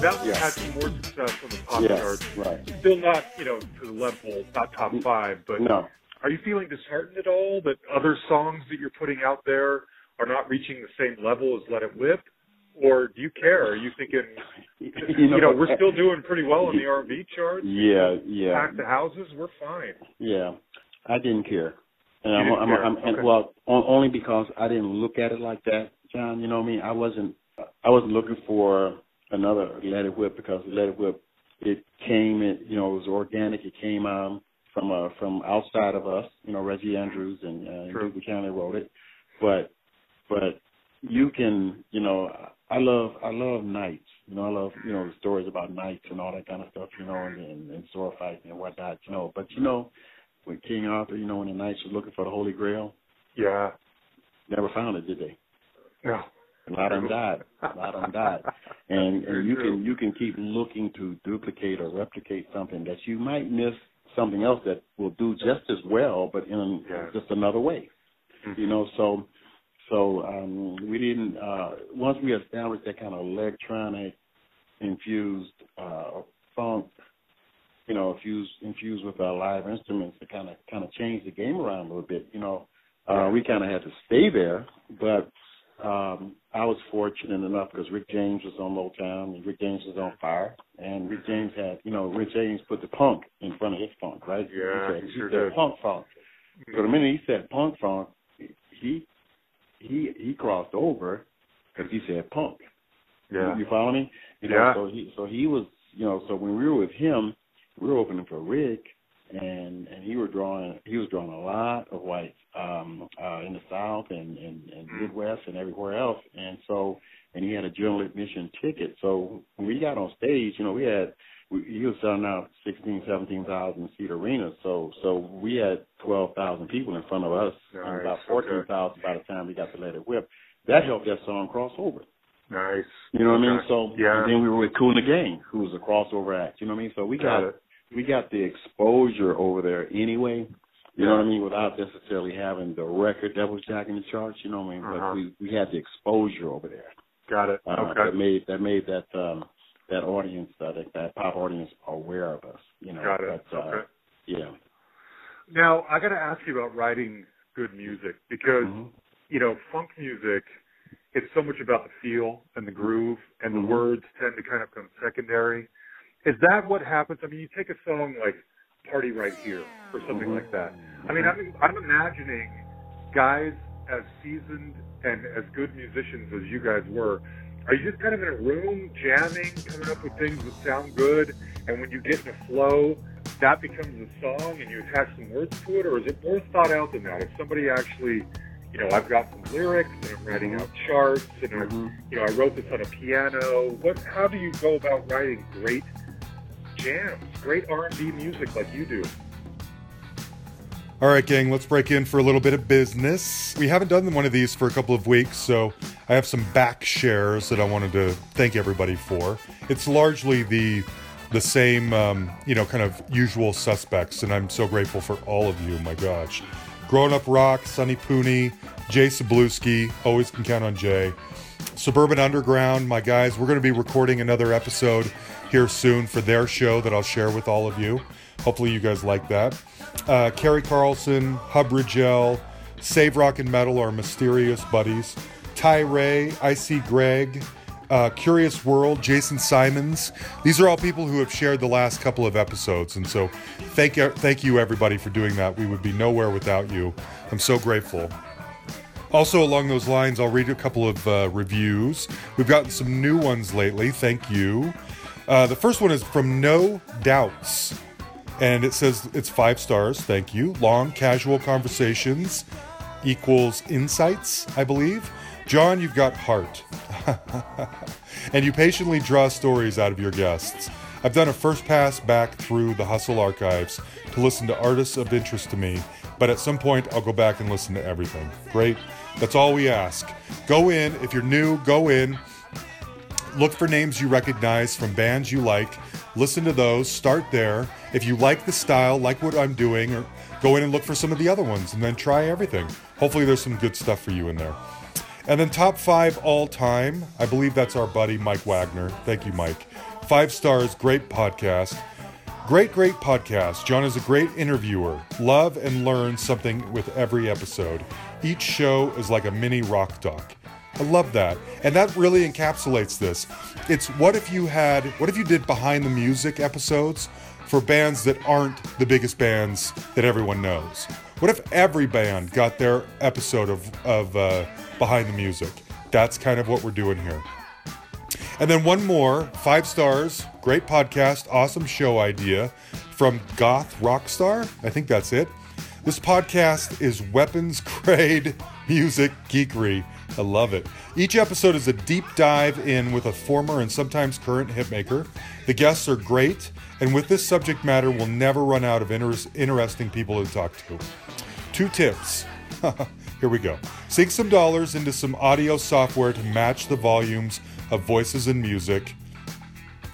That had some more success on the pop Yes, charts. right. Still not, you know, to the level, not top five, but No. are you feeling disheartened at all that other songs that you're putting out there are not reaching the same level as Let It Whip? Or do you care? Are you thinking, you know, we're still doing pretty well in the R&B charts? Yeah, yeah. Pack the houses, we're fine. Yeah, I didn't care, and You I'm, I'm, I'm, and well, on, only because I didn't look at it like that, John. You know what I mean? I wasn't, I wasn't looking for another Let It Whip because Let It Whip, it came, in, you know, it was organic. It came um, from uh, from outside of us. You know, Reggie Andrews and uh, True. Ndugu Chancler wrote it, but but you can, you know, I love I love knights. You know, I love you know the stories about knights and all that kind of stuff. You know, and and, and sword fighting and whatnot. You know, but you know, when King Arthur, you know, when the knights were looking for the Holy Grail, Yeah. never found it, did they? No. A lot of them died. A lot of them died. And and you true. can you can keep looking to duplicate or replicate something that you might miss something else that will do just as well, but in Yeah. just another way. Mhm. You know, so so um we didn't uh once we established that kind of electronic infused uh funk you know, infused infused with our live instruments to kind of kind of change the game around a little bit. You know, uh, we kind of had to stay there, but um, I was fortunate enough because Rick James was on Motown and Rick James was on fire, and Rick James had, you know, Rick James put the punk in front of his funk, right? Yeah, he said, he sure said did. punk funk. So the minute he said punk funk, he he he crossed over because he said punk. Yeah. You, you follow me? You know, Yeah. so he so he was you know, so when we were with him, we were opening for Rick and and he were drawing he was drawing a lot of whites um uh in the South and, and, and Mm. Midwest and everywhere else. And so and he had a general admission ticket. So when we got on stage, you know, we had we, he was selling out sixteen, seventeen thousand seat arenas. So so we had twelve thousand people in front of us and Nice, about okay. fourteen thousand by the time we got to Let It Whip. That helped that song cross over. Nice. You know what I mean? So yeah. and then we were with Kool and the Gang, who was a crossover act. You know what I mean? So we Got got it. We got the exposure over there anyway. You know what I mean? Without necessarily having the record that was jacking the charts. You know what I mean? Uh-huh. But we we had the exposure over there. Got it. Uh, okay. That made that made that um that audience uh, that that pop audience aware of us. You know. Got it. But, uh, okay. Yeah. Now I got to ask you about writing good music because Mhm. you know funk music. It's so much about the feel and the groove, and Mhm. the words tend to kind of come secondary. Is that what happens? I mean, you take a song like "Party Right Here" or something Mhm. like that. I mean, I'm I'm imagining guys as seasoned and as good musicians as you guys were. Are you just kind of in a room jamming, coming up with things that sound good, and when you get in a flow, that becomes a song and you attach some words to it, or is it more thought out than that? If somebody actually, you know, I've got some lyrics and I'm writing out charts and I, Mhm. you know, I wrote this on a piano. What? How do you go about writing great jams, great R&B music like you do? All right, gang, let's break in for a little bit of business. We haven't done one of these for a couple of weeks, so I have some back shares that I wanted to thank everybody for. It's largely the the same, um, you know, kind of usual suspects, and I'm so grateful for all of you. My gosh, Grown Up Rock, Sunny Pooney, Jay Sabluski, always can count on Jay. Suburban Underground, my guys, we're going to be recording another episode here soon for their show that I'll share with all of you. Hopefully, you guys like that. Uh, Carrie Carlson, Hub Rigel, Save Rock and Metal, are mysterious buddies. Ty Ray, IC Greg, uh, Curious World, Jason Simons. These are all people who have shared the last couple of episodes, and so thank you, thank you everybody for doing that. We would be nowhere without you. I'm so grateful. Also, along those lines, I'll read a couple of uh, reviews. We've gotten some new ones lately. Thank you. Uh, the first one is from No Doubts, and it says it's five stars. Thank you. Long, casual conversations equals insights, I believe. John, you've got heart. and you patiently draw stories out of your guests. I've done a first pass back through the Hustle archives to listen to artists of interest to me, but at some point I'll go back and listen to everything. Great. That's all we ask. Go in. If you're new, go in. Look for names you recognize from bands you like. Listen to those. Start there. If you like the style, like what I'm doing, or go in and look for some of the other ones and then try everything. Hopefully, there's some good stuff for you in there. And then top five all time. I believe that's our buddy Mike Wagner. Thank you, Mike. Five stars, great podcast. Great, great podcast. John is a great interviewer. Love and learn something with every episode. Each show is like a mini rock doc. I love that. And that really encapsulates this. It's what if you had, what if you did behind the music episodes for bands that aren't the biggest bands that everyone knows? What if every band got their episode of, of uh, Behind the Music? That's kind of what we're doing here. And then one more, five stars, great podcast, awesome show idea from Goth Rockstar. I think that's it. This podcast is weapons grade music geekery. I love it. Each episode is a deep dive in with a former and sometimes current hitmaker. The guests are great, and with this subject matter, we'll never run out of inter- interesting people to talk to. Two tips. Here we go. Sink some dollars into some audio software to match the volumes of voices and music.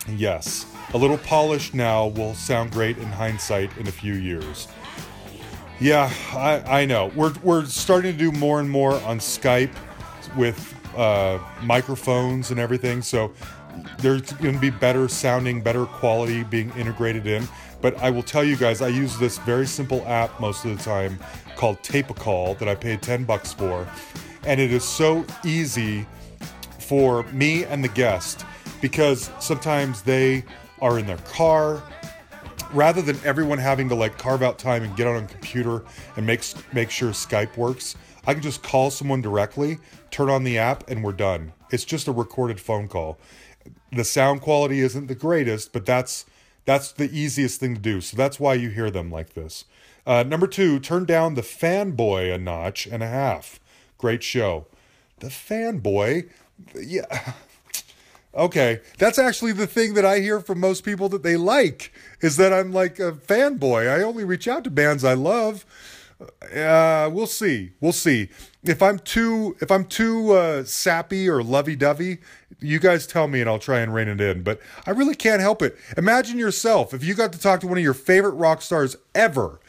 Yes, a little polish now will sound great in hindsight in a few years. Yeah, I, I know. We're, we're starting to do more and more on Skype with uh, microphones and everything. So there's going to be better sounding, better quality being integrated in. But I will tell you guys, I use this very simple app most of the time called TapeACall that I paid 10 bucks for. And it is so easy for me and the guest because sometimes they are in their car rather than everyone having to like carve out time and get on a computer and make make sure Skype works, I can just call someone directly, turn on the app, and we're done. It's just a recorded phone call. The sound quality isn't the greatest, but that's that's the easiest thing to do. So that's why you hear them like this. Uh, number two, turn down the fanboy a notch and a half. Great show. The fanboy, yeah. Okay, that's actually the thing that I hear from most people that they like is that I'm like a fanboy. I only reach out to bands I love. Uh, we'll see. We'll see. If I'm too if I'm too uh, sappy or lovey-dovey, you guys tell me and I'll try and rein it in. But I really can't help it. Imagine yourself if you got to talk to one of your favorite rock stars ever,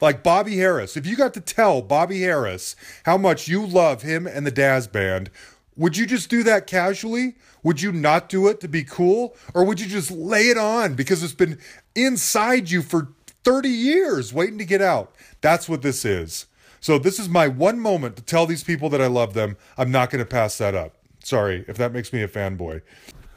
like Bobby Harris. If you got to tell Bobby Harris how much you love him and the Dazz Band, would you just do that casually? Would you not do it to be cool? Or would you just lay it on because it's been inside you for 30 years waiting to get out? That's what this is. So, this is my one moment to tell these people that I love them. I'm not going to pass that up. Sorry if that makes me a fanboy.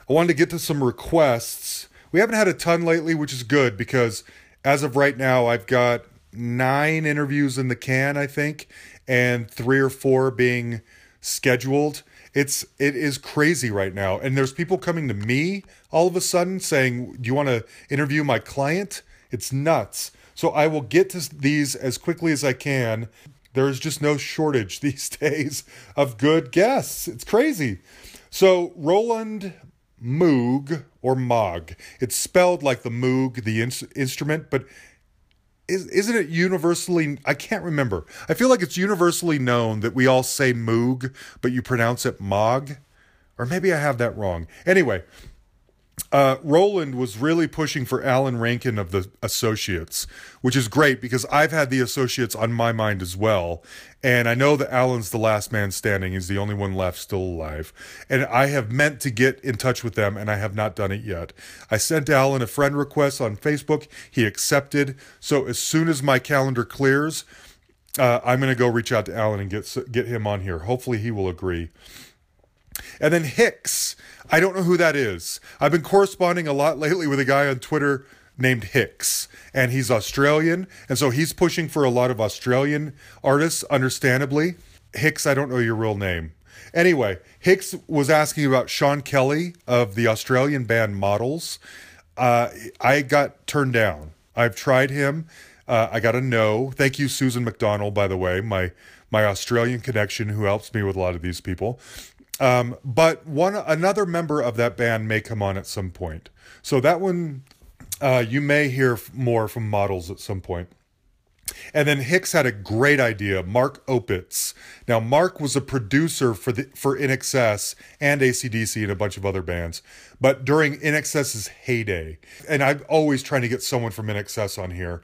I wanted to get to some requests. We haven't had a ton lately, which is good because as of right now, I've got nine interviews in the can, I think, and three or four being scheduled. It's it is crazy right now, and there's people coming to me all of a sudden saying, "Do you want to interview my client?" It's nuts. So I will get to these as quickly as I can. There's just no shortage these days of good guests. It's crazy. So Roland Moog or Mog. It's spelled like the Moog, the in- instrument, but is, isn't it universally? I can't remember. I feel like it's universally known that we all say Moog, but you pronounce it Mog, or maybe I have that wrong. Anyway, uh, Roland was really pushing for Alan Rankine of the Associates, which is great because I've had the Associates on my mind as well. And I know that Alan's the last man standing. He's the only one left still alive. And I have meant to get in touch with them, and I have not done it yet. I sent Alan a friend request on Facebook. He accepted. So as soon as my calendar clears, uh, I'm going to go reach out to Alan and get get him on here. Hopefully, he will agree. And then Hicks. I don't know who that is. I've been corresponding a lot lately with a guy on Twitter named Hicks, and he's Australian, and so he's pushing for a lot of Australian artists, understandably. Hicks, I don't know your real name. Anyway, Hicks was asking about Sean Kelly of the Australian band Models. Uh, I got turned down. I've tried him. Uh, I got a no. Thank you, Susan McDonald, by the way, my my Australian connection who helps me with a lot of these people. Um, but one another member of that band may come on at some point. So that one, uh, you may hear more from models at some point. And then Hicks had a great idea, Mark Opitz. Now, Mark was a producer for the for INXS and ACDC and a bunch of other bands, but during INXS's heyday. And I'm always trying to get someone from INXS on here,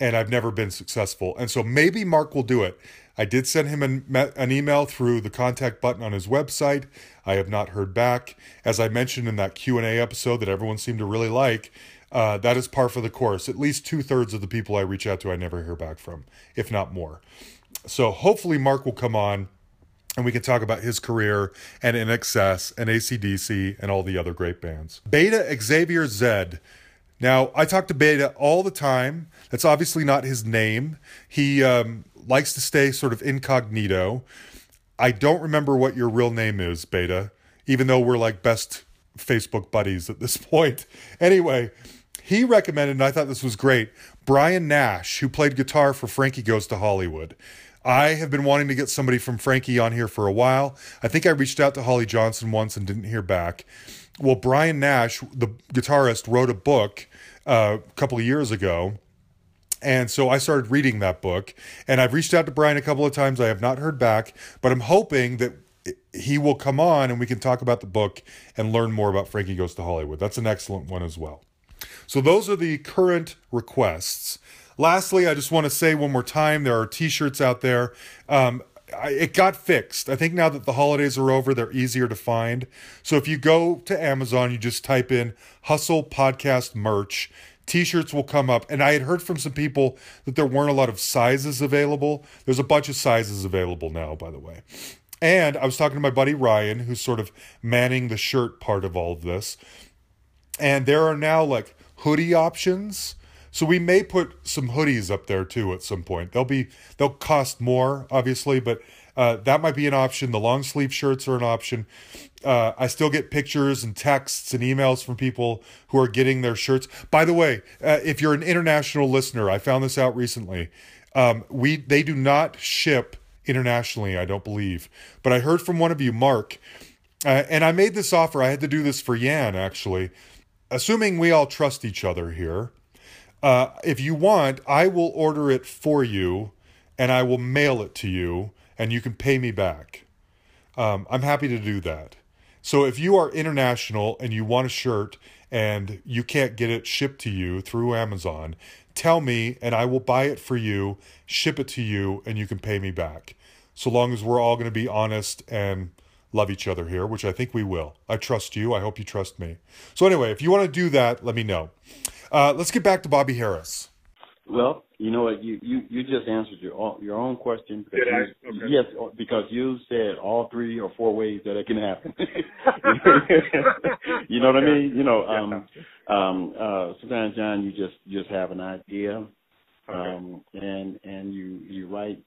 and I've never been successful. And so maybe Mark will do it. I did send him an, an, email through the contact button on his website. I have not heard back. As I mentioned in that Q and A episode that everyone seemed to really like, uh, that is par for the course. At least two thirds of the people I reach out to, I never hear back from, if not more. So hopefully Mark will come on and we can talk about his career and INXS and ACDC and all the other great bands. Beta Xavier Zed. Now, I talk to Beta all the time. That's obviously not his name. He um, likes to stay sort of incognito. I don't remember what your real name is, Beta, even though we're like best Facebook buddies at this point. Anyway, he recommended, and I thought this was great, Brian Nash, who played guitar for Frankie Goes to Hollywood. I have been wanting to get somebody from Frankie on here for a while. I think I reached out to Holly Johnson once and didn't hear back. Well, Brian Nash, the guitarist, wrote a book uh, a couple of years ago and so I started reading that book, and I've reached out to Brian a couple of times. I have not heard back, but I'm hoping that he will come on and we can talk about the book and learn more about Frankie Goes to Hollywood. That's an excellent one as well. So those are the current requests. Lastly, I just want to say one more time there are t shirts out there. Um, I, it got fixed. I think now that the holidays are over, they're easier to find. So if you go to Amazon, you just type in Hustle Podcast Merch T-shirts will come up, and I had heard from some people that there weren't a lot of sizes available. There's a bunch of sizes available now, by the way. And I was talking to my buddy Ryan, who's sort of manning the shirt part of all of this. And there are now like hoodie options. So we may put some hoodies up there too at some point. They'll be they'll cost more, obviously, but uh, that might be an option. The long sleeve shirts are an option. Uh, I still get pictures and texts and emails from people who are getting their shirts. By the way, uh, if you're an international listener, I found this out recently. Um, we they do not ship internationally, I don't believe. But I heard from one of you, Mark, uh, and I made this offer. I had to do this for Yan actually, assuming we all trust each other here. Uh, if you want, I will order it for you, and I will mail it to you and you can pay me back. Um, I'm happy to do that. So if you are international and you want a shirt and you can't get it shipped to you through Amazon, tell me and I will buy it for you, ship it to you, and you can pay me back. So long as we're all going to be honest and love each other here, which I think we will. I trust you. I hope you trust me. So, anyway, if you want to do that, let me know. Uh, let's get back to Bobby Harris. Well, you know what? You you you just answered your your own question. You, I? Okay. Yes, because you said all three or four ways that it can happen. you know what I mean? You know, um, um, uh, sometimes John, you just just have an idea, um, and and you you write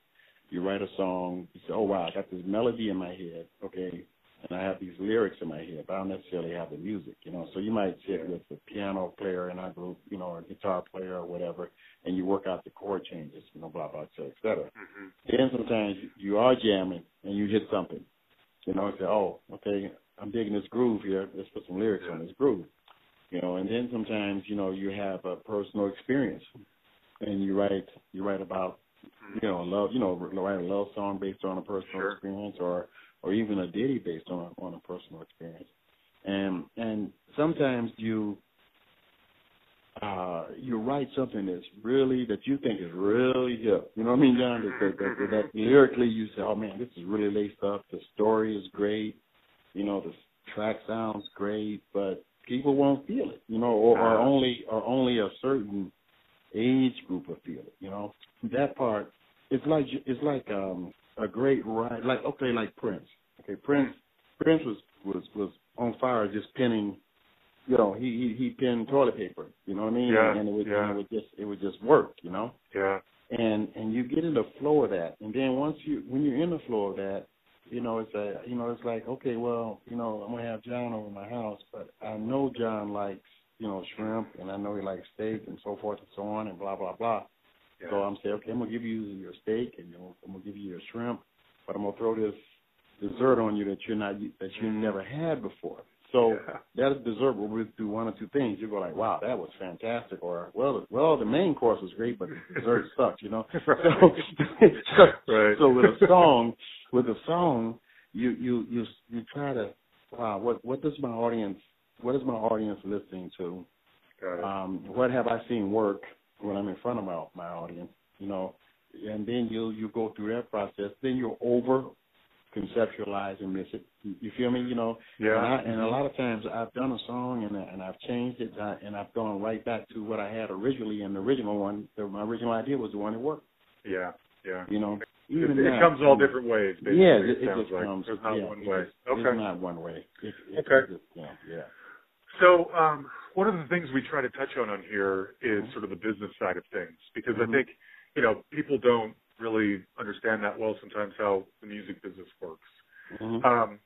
you write a song. You say, oh wow, I got this melody in my head. Okay, and I have these lyrics in my head, but I don't necessarily have the music, you know. So you might sit with the piano player in our group, you know, or guitar player or whatever, and you work out the chord changes, you know, blah blah, et cetera, et cetera. Mm-hmm. Then sometimes you are jamming and you hit something, you know, and say, oh, okay, I'm digging this groove here. Let's put some lyrics on this groove, you know. And then sometimes, you know, you have a personal experience, and you write you write about you know love you know write a love song based on a personal Sure. experience or or even a ditty based on on a personal experience and and sometimes you uh you write something that's really that you think is really hip you know what I mean John that, that, that, that lyrically you say oh man this is really laced up the story is great you know the track sounds great but people won't feel it you know or, or Ah. only or only a certain age group will feel it. You know that part. It's like it's like um a great ride. Like okay, like Prince. Okay, Prince. Prince was was was on fire just pinning. You know, he he, he pinned toilet paper. You know what I mean? Yeah, and it would yeah. and it would just it would just work. You know, Yeah. and and you get in the flow of that, and then once you when you're in the flow of that, you know it's a you know it's like okay, well you know I'm gonna have John over my house, but I know John likes you know shrimp, and I know he likes steak and so forth and so on, and blah blah blah. Yeah. So I'm saying, okay, I'm gonna give you your steak and you know, I'm gonna give you your shrimp, but I'm gonna throw this dessert on you that you're not that you never had before. So Yeah. that dessert will do one or two things. You go like, wow, that was fantastic, or well, well, the main course was great, but the dessert sucked, you know. Right. So, so, Right. so with a song, with a song, you you you you try to, wow, what what does my audience, what is my audience listening to? Um, what have I seen work when I'm in front of my my audience, you know, and then you you go through that process. Then you over conceptualize and miss it. You, feel me? You know, Yeah. And, I, and a lot of times I've done a song and I- and I've changed it uh, and I've gone right back to what I had originally. And the original one, the, my original idea was the one that worked. yeah. Yeah. You know, It, even it comes all different ways. Basically, Yeah, it, it, it just like comes. there's not yeah, one way. just- okay. It's not one way. It, Okay. Just, yeah, yeah. So um, one of the things we try to touch on on here is Mhm. sort of the business side of things because Mhm. I think you know people don't really understand that well sometimes how the music business works. Mhm. Um,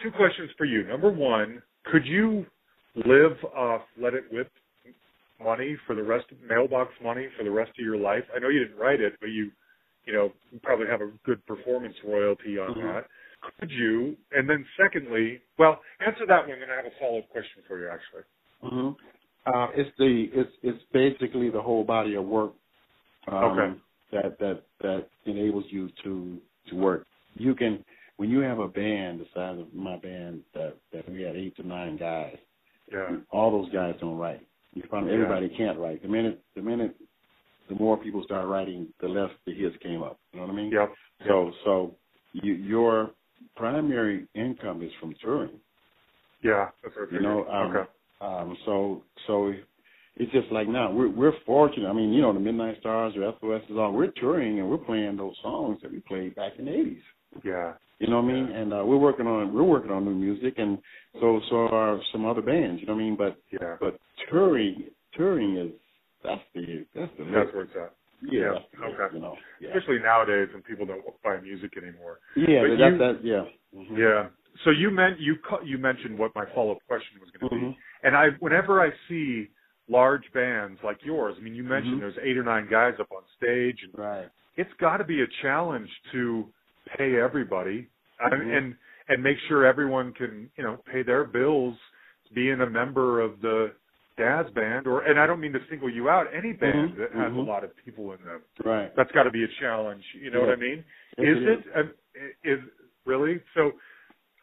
two questions for you. Number one, could you live off Let It Whip money for the rest of mailbox money for the rest of your life? I know you didn't write it, but you, you know, you probably have a good performance royalty on Mhm. that. Could you? And then secondly, well, answer that one, and I have a follow up question for you. Actually, hmm Uh, it's the it's it's basically the whole body of work um, Okay. that that that enables you to to work. You can when you have a band the size of my band that that we had eight to nine guys. yeah, All those guys don't write. You find Yeah. everybody can't write. The minute the minute the more people start writing, the less the hits came up. You know what I mean? yep, So so you, your primary income is from touring. yeah. That's what You know, um, okay, Um, so so it's just like now we're we're fortunate. I mean, you know, the Midnight Stars or SOS is all we're touring and we're playing those songs that we played back in the eighties. yeah, You know what I mean? And uh, we're working on we're working on new music, and so so are some other bands. You know what I mean? But yeah. but touring touring is that's the that's the That's where it's at. yeah, yeah, okay. you know yeah Especially nowadays when people don't buy music anymore. yeah But that's you- that yeah Mhm. Yeah. So you meant you you mentioned what my follow up question was going to Mhm. be, and I whenever I see large bands like yours, I mean, you mentioned Mhm. there's eight or nine guys up on stage, and right it's got to be a challenge to pay everybody I Mhm. and and make sure everyone can you know pay their bills being a member of the Dazz band or and I don't mean to single you out any band Mhm. that has a Mhm. lot of people in them right that's got to be a challenge you know Yeah. what I mean Yes, is it um, is really so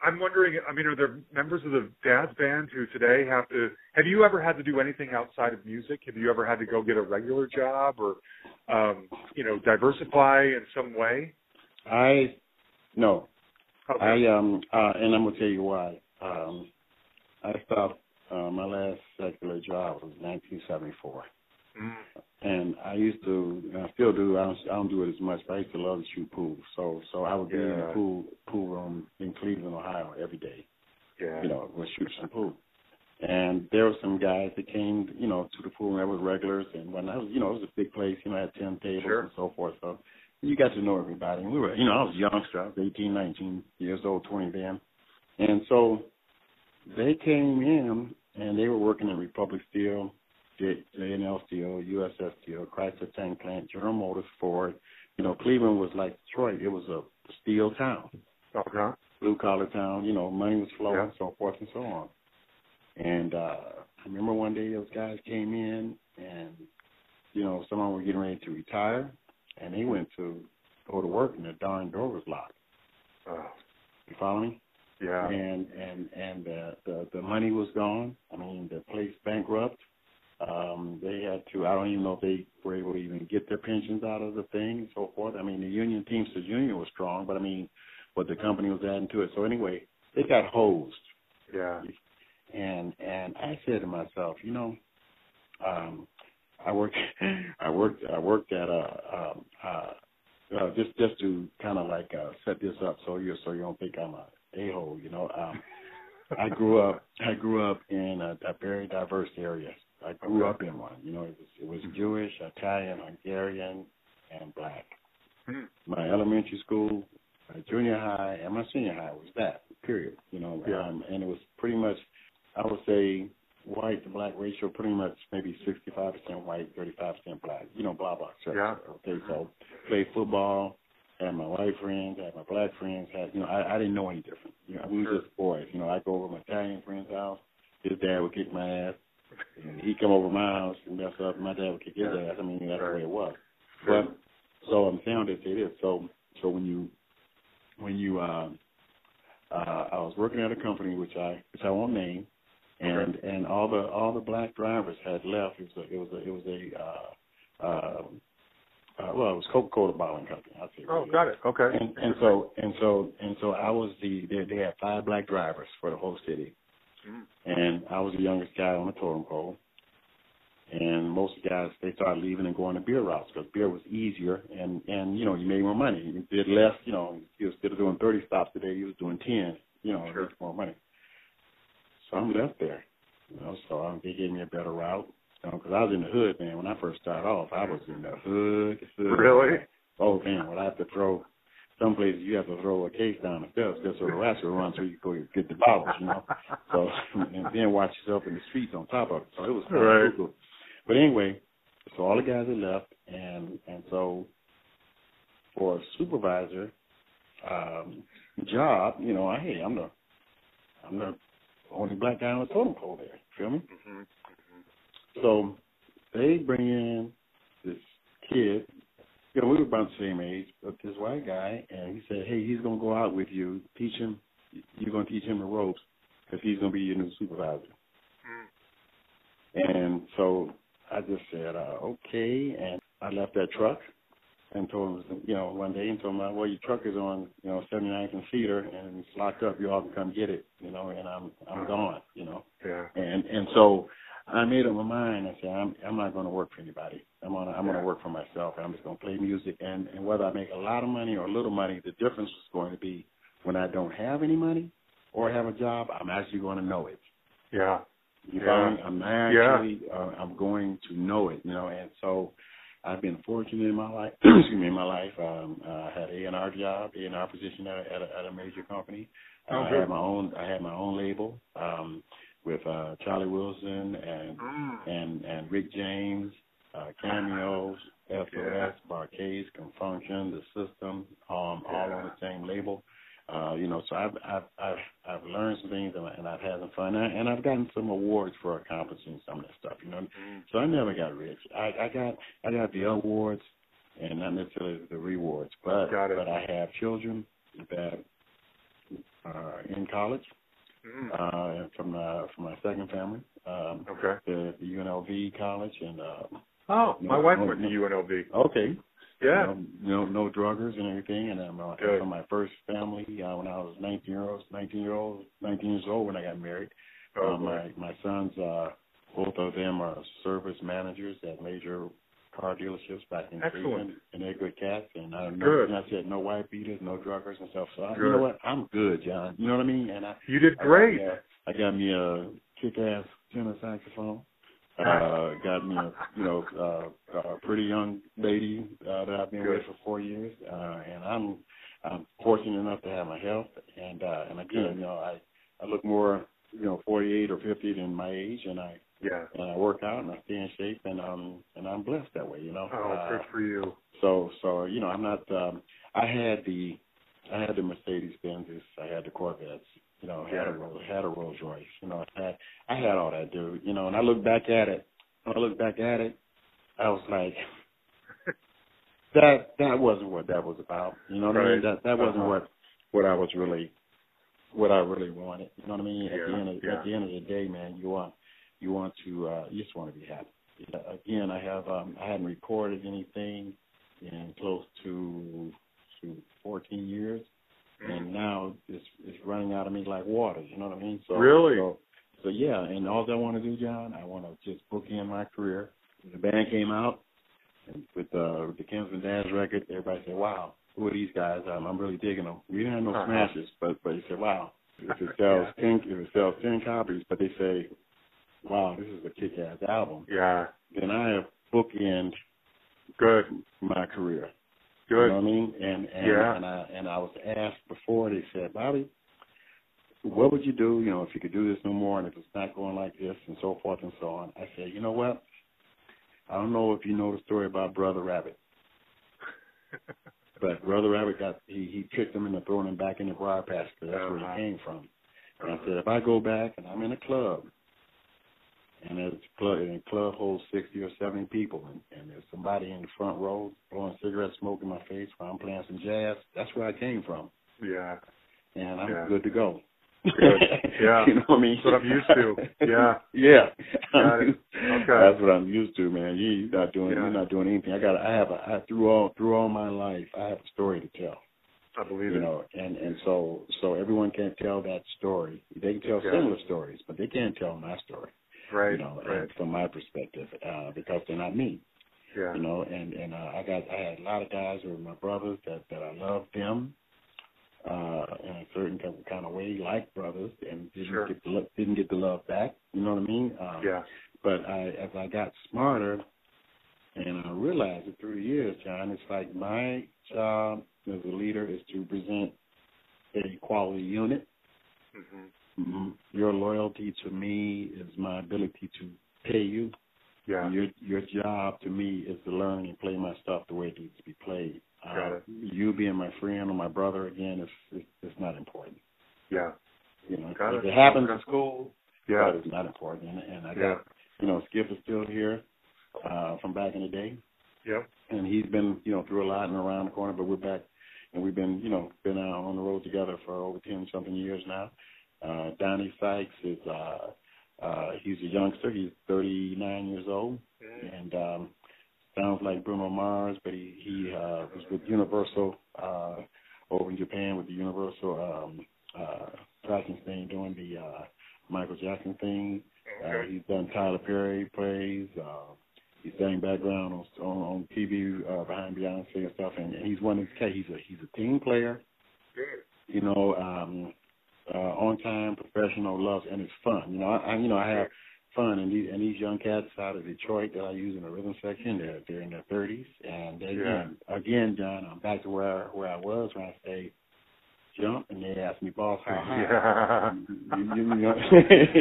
I'm wondering I mean are there members of the Dazz band who today have to have you ever had to do anything outside of music have you ever had to go get a regular job or um you know diversify in some way I no okay. I um uh and I'm gonna tell you why. Um I stopped uh, my last secular job was 1974, Mm. Mm. and I used to, I still do. I don't, I don't do it as much, but I used to love to shoot pool. So, so I would be in the pool pool room in Cleveland, Ohio, every day. yeah You know, would shoot some pool. And there were some guys that came, you know, to the pool, and there was regulars, and when I was, you know, it was a big place, you know, I had ten tables Sure. and so forth. So you got to know everybody. And we were, you know, I was a youngster. I was 18, 19 years old, 20 then. And so they came in and they were working in Republic Steel, J- J&L Steel, USS Steel, Chrysler Tank Plant, General Motors, Ford. You know, Cleveland was like Detroit. It was a steel town, okay blue collar town. You know, money was flowing, Yeah. so forth and so on. And uh I remember one day those guys came in and you know, someone was getting ready to retire, and they went to go to work, and the darn door was locked. Oh, You follow me? yeah. and and and uh, the the money was gone. I mean, the place bankrupt. Um, they had to. I don't even know if they were able to even get their pensions out of the thing and so forth. I mean, the union Teamsters Union was strong, but I mean, what the company was adding to it. So anyway, they got hosed, Yeah. and and I said to myself, you know, um, I worked, I worked, I worked at a. Um, uh, uh, just just to kind of like uh, set this up so you so you don't think I'm a a hole, you know. Um, I grew up I grew up in a, a very diverse area. I grew up in one. You know, it was it was Jewish, Italian, Hungarian, and black. Hmm. My elementary school, my junior high, and my senior high was that. Period. You know, Yeah. um, and it was pretty much, I would say, white to black ratio, pretty much maybe sixty-five percent white, thirty-five percent black. You know, blah blah. et. Yeah. Okay, so played football, had my white friends, had my black friends, had you know, I, I didn't know any different. You know, we Sure. were just boys. You know, I go over to my Italian friend's house, his dad would kick my ass. And he'd come over my house and mess up, my dad would kick his ass. I mean, that's Right. the way it was. Sure. But so I'm saying to say this. So so when you when you uh, uh, I was working at a company which I which I won't name, and and all the all the black drivers had left. It was a, it was a, it was a uh, uh, uh, well, it was Coca Cola bottling company. I'll say. Oh, got it. Okay. And, and so and so and so I was the they, they had five black drivers for the whole city. And I was the youngest guy on the totem pole. And most guys they started leaving and going to beer routes because beer was easier and and you know you made more money. You did less, you know. You instead of doing thirty stops a day, you was doing ten. You know, Sure. more money. So I'm left there. You know, so um, they gave me a better route. You know, Because I was in the hood, man. When I first started off, I was in the hood. hood Really? Oh man, when I have to throw some places you have to throw a case down the steps just so the rats will run so you can go get the bottles, you know. So and then watch yourself in the streets on top of it. So it was kind Right. of cool. But anyway, so all the guys had left and and so for a supervisor um job, you know, I hey, I'm the I'm the only black guy on the totem pole there. Feel me? hmm So they bring in this kid. You know, we were about the same age, but this white guy, and he said, "Hey, he's gonna go out with you. Teach him. You're gonna teach him the ropes because he's gonna be your new supervisor." And so I just said, uh, "Okay," and I left that truck and told him, you know, one day and told him, "Well, your truck is on, you know, 79th and Cedar, and it's locked up. You all can come get it, you know, and I'm I'm gone, you know." Yeah. And and so I made up my mind. I said I'm I'm not going to work for anybody. I'm gonna I'm Yeah. going to work for myself. I'm just going to play music. And and whether I make a lot of money or a little money, the difference is going to be when I don't have any money or have a job. I'm actually going to know it. Yeah. You Yeah. me? I'm Yeah. uh, I'm going to know it. You know. And so I've been fortunate in my life. excuse me, in my life. Um, uh, I had a and R job, A and R position at a, at a, at a major company. Uh, I had my own. I had my own label. Um, with uh Charlie Wilson and Mm. and and Rick James, uh Cameos, SOS, Yeah. Bar-Kays, Confunction, the system, um, all on the same label. Uh, you know, so I've I've I've I've learned some things and, I- and I've had some fun and, and I've gotten some awards for accomplishing some of that stuff. You know, Mm. so I never got rich. I I got I got the awards and not necessarily the rewards, but but I have children that are in college Mm. uh, from uh, from my second family, um, Okay. the, the UNLV college, and uh, Oh, my wife no, went to. UNLV. okay, Yeah. you know, no, no druggers and everything, and I'm uh, Good. from my first family uh, when I was 19 year old, 19 year old, 19 years old when I got married. Oh, uh, my my sons, uh, both of them are service managers at major car dealerships back in. Cleveland, and they're good cats. And I know, Good. and I said no white beaters, no druggers and stuff. So I, you know what? I'm good, John. You know what I mean? And I You did I great. got, me got me a kick-ass tenor saxophone. Uh, got me a you know uh, a pretty young lady uh, that I've been Good. with for four years, uh, and I'm I'm fortunate enough to have my health. And uh, and again, you know, I I look more you know 48 or 50 than my age, and I Yeah. and I work out and I stay in shape, and um and I'm blessed that way, you know. Oh, uh, good for you. so so you know I'm not um I had the I had the Mercedes Benzes, I had the Corvettes, you know, had a had a Rolls Royce, you know, I had I had all that dude, you know, and I look back at it when I look back at it, I was like, that that wasn't what that was about. You know what I mean? That that wasn't Uh-huh. what what I was really what I really wanted. You know what I mean? At the end of yeah. at the end of the day, man, you want you want to uh you just want to be happy. Again, I have um I hadn't recorded anything in close to to 14 years, and now it's it's running out of me like water. You know what I mean? So Really? So, so yeah, and all I want to do, John, I want to just bookend my career. When the band came out and with uh, the Kinsman Dazz record, everybody said, "Wow, who are these guys?" Um, I'm really digging them. We didn't have no Uh-huh. smashes, but but he said, "Wow, if it sells ten, if it sells ten copies," but they say, "Wow, this is a kick-ass album." Yeah. Then I have bookend Good. my career. Good. You know what I mean? And and Yeah. and I and I was asked before. They said, Bobby, what would you do? You know, if you could do this no more, and if it's not going like this, and so forth and so on. I said, you know what? I don't know if you know the story about Brother Rabbit, but Brother Rabbit got he he tricked him into throwing him back in the briar patch because that's where Uh-huh. he came from. And I said, if I go back and I'm in a club, and there's a club, and the club holds sixty or seventy people, and, and there's somebody in the front row blowing cigarette smoke in my face while I'm playing some jazz, that's where I came from, Yeah. and I'm Yeah. good to go. Good. Yeah. you know what I mean. That's what I'm used to. Yeah. yeah. Got it. Okay. That's what I'm used to, man. You, you're not doing. Yeah. You're not doing anything. I got. I have. A, I through all through all my life, I have a story to tell. I believe you it. know, and and so so everyone can tell that story. They can tell Yeah. similar stories, but they can't tell my story. Right. You know, right. from my perspective, uh, because they're not me. Yeah. You know, and and uh, I got I had a lot of guys who were my brothers that that I loved them uh, in a certain kind of- kind of way, like brothers, and didn't Sure. get the lo- didn't get the love back. You know what I mean? Um, Yeah. But I, as I got smarter, and I realized it through the years, John, it's like my job as a leader is to present a quality unit. hmm hmm Your loyalty to me is my ability to pay you. Yeah. Your your job to me is to learn and play my stuff the way it needs to be played. Got Uh, it. you being my friend or my brother again is is, is not important. Yeah. You know, Got if it. it happens in school, Yeah. but it's not important. And, and I got Yeah. you know, Skip is still here uh, from back in the day, Yep. and he's been, you know, through a lot and around the corner. But we're back, and we've been, you know, been out on the road together for over ten something years now. Uh, Donnie Sykes is, uh, uh, he's a youngster. He's 39 years old, and um, sounds like Bruno Mars, but he he uh, was with Universal uh, over in Japan with the Universal um, uh, tracking thing, doing the uh, Michael Jackson thing. Uh, he's done Tyler Perry plays. Uh, he sang background on on, on TV uh, behind Beyonce and stuff. And, and he's one of these. He's a he's a team player. You know, um, uh, on time, professional, loves, and it's fun. You know, I, I you know I have fun, and these and these young cats out of Detroit that I use in the rhythm section, they're they're in their thirties, and they, again, again, John, I'm back to where where I was when I say jump, and they ask me, boss, how high? Yeah. You, you, you know,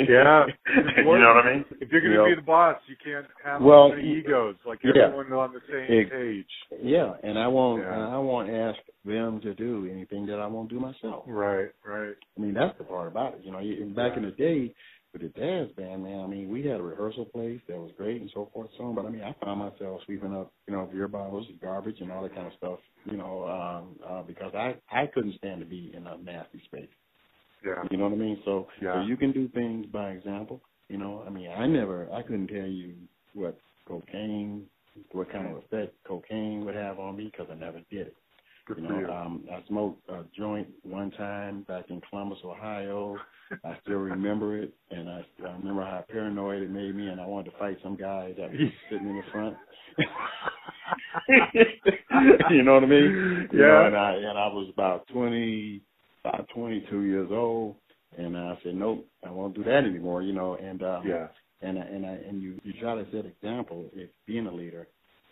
Yeah. you know what I mean? If you're going You to know? be the boss, you can't have Well, so egos. Like yeah. everyone on the same Ex- page. Yeah, and I won't Yeah. I won't ask them to do anything that I won't do myself. Right. Right. I mean, that's the part about it. You know, you- back in the day with the Dazz band, man, I mean, we had a rehearsal place that was great and so forth, and so on. But I mean, I found myself sweeping up, you know, beer bottles, garbage, and all that kind of stuff. You know, um, uh, because I I couldn't stand to be in a nasty space. Yeah. You know what I mean? So, Yeah. so you can do things by example. You know, I mean, I never, I couldn't tell you what cocaine, what kind of effect cocaine would have on me because I never did it. Good You know, you. um, I smoked a joint one time back in Columbus, Ohio. I still remember it, and I, I remember how paranoid it made me, and I wanted to fight some guy that was sitting in the front. you know what I mean? You know, Yeah. and I and I was about twenty, about twenty two years old, and I said, nope, I won't do that anymore. You know, and um, yeah. and I, and I, and you you try to set example if being a leader,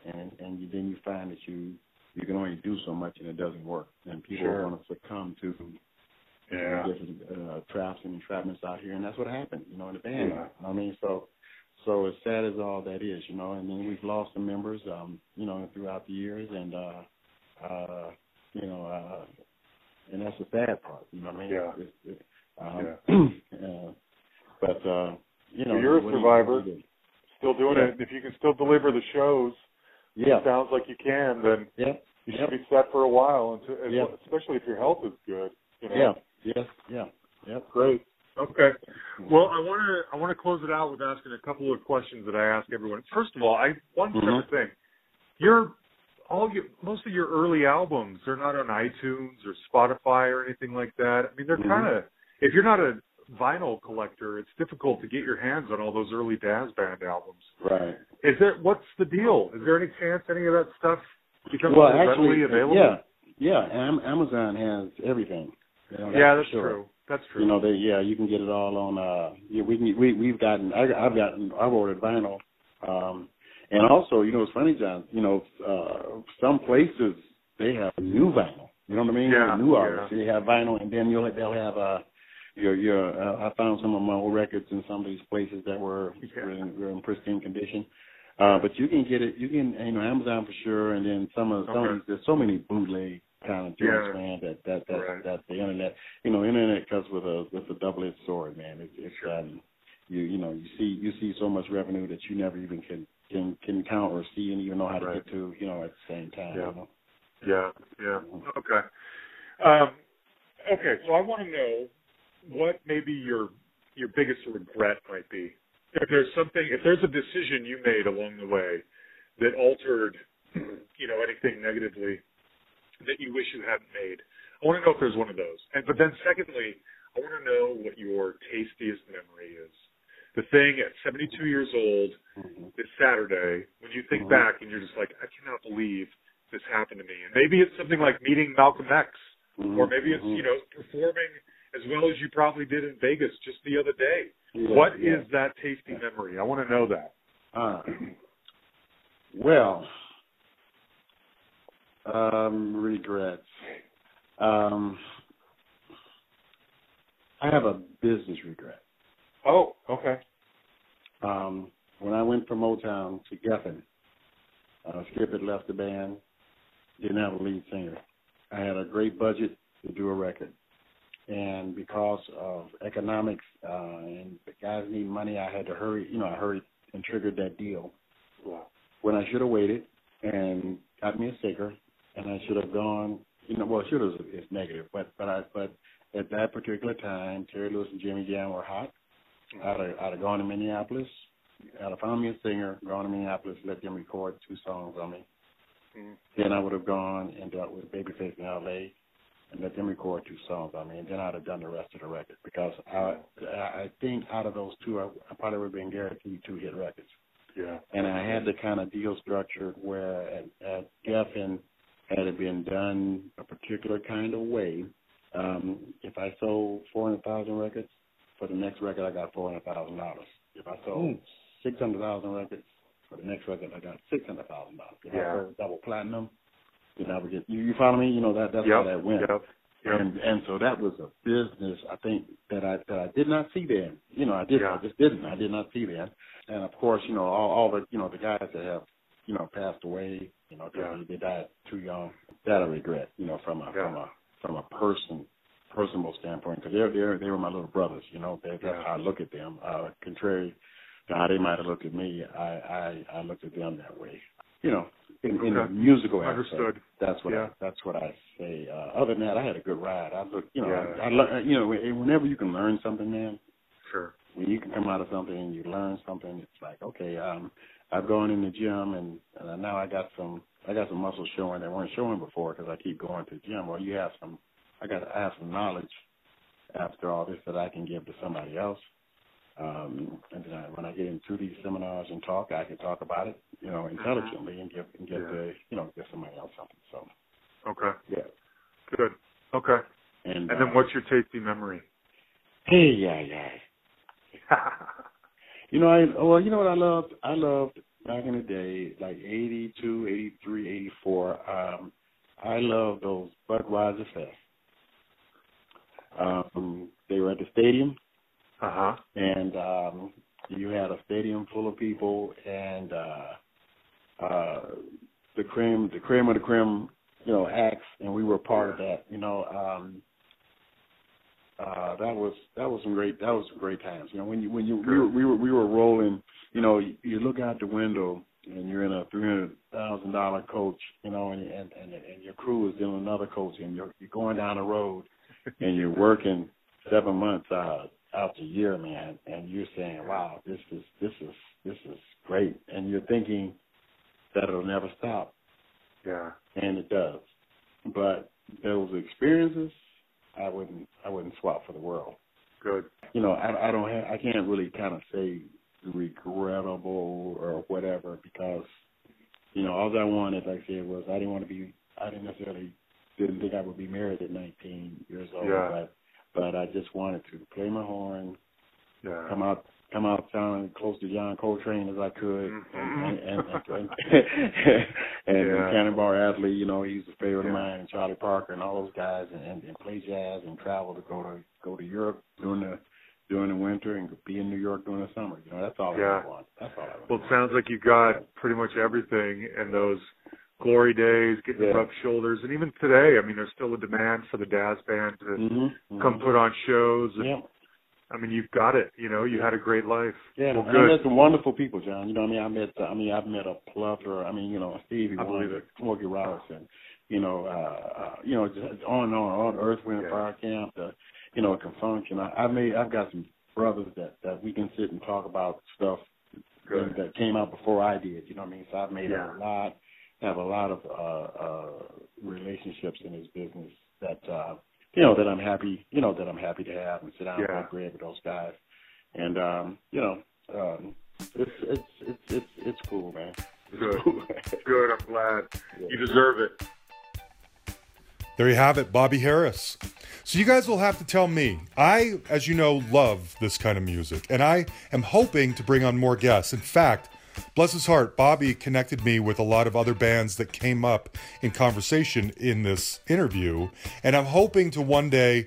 and and you, then you find that you you can only do so much and it doesn't work, and people Sure. are going to succumb to Yeah. different uh, traps and entrapments out here, and that's what happened, you know, in the band. Yeah. I mean, so so as sad as all that is, you know, and then we've lost some members, um, you know, throughout the years, and uh, uh, you know, uh, and that's the sad part, you know what I mean? Yeah. It's, it, um, uh, but uh, you know, you're a what do you- survivor. you do? still doing Yeah. it. If you can still deliver the shows, Yeah. it sounds like you can. Then Yeah. you Yep. should be set for a while, and Yeah. especially if your health is good. You know? Yeah. Yes. Yeah. Yep. Great. Okay. Well, I want to I want to close it out with asking a couple of questions that I ask everyone. First of all, I one Mhm. separate thing. Your all your most of your early albums they're not on iTunes or Spotify or anything like that. I mean, they're Mhm. kind of if you're not a vinyl collector, it's difficult to get your hands on all those early Dazz Band albums. Right. Is there what's the deal? Is there any chance any of that stuff becomes well, actually, readily available? yeah, yeah. Am- Amazon has everything. Yeah, that's sure. true. That's true. You know, they yeah, you can get it all on. uh yeah, We can we we've gotten I, I've gotten I've ordered vinyl, um, and also you know it's funny, John. You know, uh some places they have new vinyl. You know what I mean? Yeah, new yeah. They have vinyl, and then you'll they'll have uh your your. Uh, I found some of my old records in some of these places that were Yeah. were, in, were in pristine condition. Uh, but you can get it. You can you know Amazon for sure, and then some of some Okay. of these, there's so many bootleg kind of joints, Yeah. man. That that that Right. that the internet, you know, internet comes with a with a double edged sword, man. It's it's um, you you know you see you see so much revenue that you never even can can can count or see and even know how to Right. get to, you know, at the same time. Yeah. You know? Yeah, yeah. Okay. Um, okay, so I want to know what maybe your your biggest regret might be. If there's something, if there's a decision you made along the way that altered, you know, anything negatively that you wish you hadn't made, I want to know if there's one of those. And but then secondly, I want to know what your tastiest memory is. The thing at 72 years old Mhm. this Saturday when you think Mhm. back and you're just like, I cannot believe this happened to me. And maybe it's something like meeting Malcolm X, Mhm. or maybe it's Mhm. you know performing as well as you probably did in Vegas just the other day. Yeah, What is yeah. that tasty memory? I want to know that. Uh, well, um, regrets. Um, I have a business regret. Oh, okay. Um, when I went from Motown to Geffen, uh, Skip had left the band, didn't have a lead singer. I had a great budget to do a record. And because of economics uh, and the guys need money, I had to hurry. You know, I hurried and triggered that deal. Wow. when I should have waited and got me a sticker, and I should have gone. You know, well, should have is negative, but but I but at that particular time, Terry Lewis and Jimmy Jam were hot. I'd have, I'd have gone to Minneapolis. I'd have found me a singer, gone to Minneapolis, let them record two songs on me. Mhm. Then I would have gone and dealt with Babyface in L.A. and let them record two songs on me, and then I'd have done the rest of the record because I I think out of those two, I, I probably would have been guaranteed two hit records Yeah. and I had the kind of deal structured where at, at Geffen, had it been done a particular kind of way, um, if I sold 400,000 records, for the next record I got $400,000. If I sold 600,000 records, for the next record I got $600,000. If I Yeah. sold double platinum, then I would get, you, you follow me? You know, that that's how that went. Yep. Yep. And and so that was a business I think that I that I did not see then. You know, I did Yeah. I just didn't. I did not see then. And of course, you know, all all the you know, the guys that have, you know, passed away, you know, Yeah. they, they died too young. That I regret, you know, from a Yeah. from a from a person personal standpoint because they're they're they were my little brothers, you know. They, that's Yeah. how I look at them. Uh contrary to how they might have looked at me, I I I looked at them that way. You know, in, in the Okay. musical aspect. Understood. That's what Yeah. I, that's what I say. Uh, other than that, I had a good ride. I look, you know, Yeah. I, I learn, you know, whenever you can learn something, man, Sure. when you can come out of something and you learn something, it's like, okay, um, I've gone in the gym and, and now I got some, I got some muscles showing that weren't showing before because I keep going to the gym. Well, you have some, I got, I have some knowledge after all this that I can give to somebody else. Um, and then I, when I get into these seminars and talk, I can talk about it, you know, intelligently and give, and give Yeah. the, you know, give somebody else something. So, Okay. yeah. Good. Okay. And, And then uh, what's your tasty memory? Hey, yeah, yeah. You know, I well, you know what I loved? I loved back in the day, like eighty two, eighty three, eighty four. Um, I loved those Budweiser Fest. Um, they were at the stadium, uh huh. and um, you had a stadium full of people, and uh, uh, the cream, the cream of the cream, you know, acts, and we were part of that. You know, um, uh, that was that was some great that was some great times. You know, when you when you we were we were, we were rolling. You know, you, you look out the window and you're in a three hundred thousand dollar coach. You know, and, and and and your crew is in another coach, and you're you're going down the road, and you're working seven months out the year, man, and you're saying, wow, this is this is this is great, and you're thinking that it'll never stop. Yeah. And it does. But those experiences, I wouldn't I wouldn't swap for the world. Good. You know, I, I don't have I can't really kind of say regrettable or whatever because you know all I wanted, like I said, was I didn't want to be I didn't necessarily didn't think I would be married at 19 years old, yeah. but but I just wanted to play my horn, yeah. come out come out sounding close to John Coltrane as I could, mm-hmm. and and and, and, and, yeah. Cannonball Adderley, you know, he's a favorite yeah. of mine, and Charlie Parker, and all those guys, and, and, and play jazz and travel to go to go to Europe during the during the winter and be in New York during the summer. You know, that's all yeah. I want. That's all I want. Well, it sounds like you got pretty much everything in those glory days, getting yeah. rub shoulders, and even today, I mean, there's still a demand for the Dazz band to mm-hmm. come put on shows. And, yeah. I mean, you've got it. You know, you had a great life. Yeah, well, and I met some wonderful people, John. You know, what I mean, I met. I mean, I've met a plethora. I mean, you know, Stevie I believe Wonder, it. Smokey Robinson. You know, uh, uh, you know, just on and on, on Earth, Wind, Yeah. Fire Camp. The, you know, a Con Funk Shun. I, I made. I've got some brothers that that we can sit and talk about stuff Good. that, that came out before I did. You know what I mean? So I've made Yeah. a lot. Have a lot of uh, uh, relationships in this business that uh, you know that I'm happy. You know that I'm happy to have and sit down Yeah. and break bread with those guys. And um, you know, um, it's it's it's it's it's cool, man. It's Good. cool. Good. I'm glad. Yeah. You deserve it. There you have it, Bobby Harris. So you guys will have to tell me. I, as you know, love this kind of music, and I am hoping to bring on more guests. In fact, bless his heart, Bobby connected me with a lot of other bands that came up in conversation in this interview, and I'm hoping to one day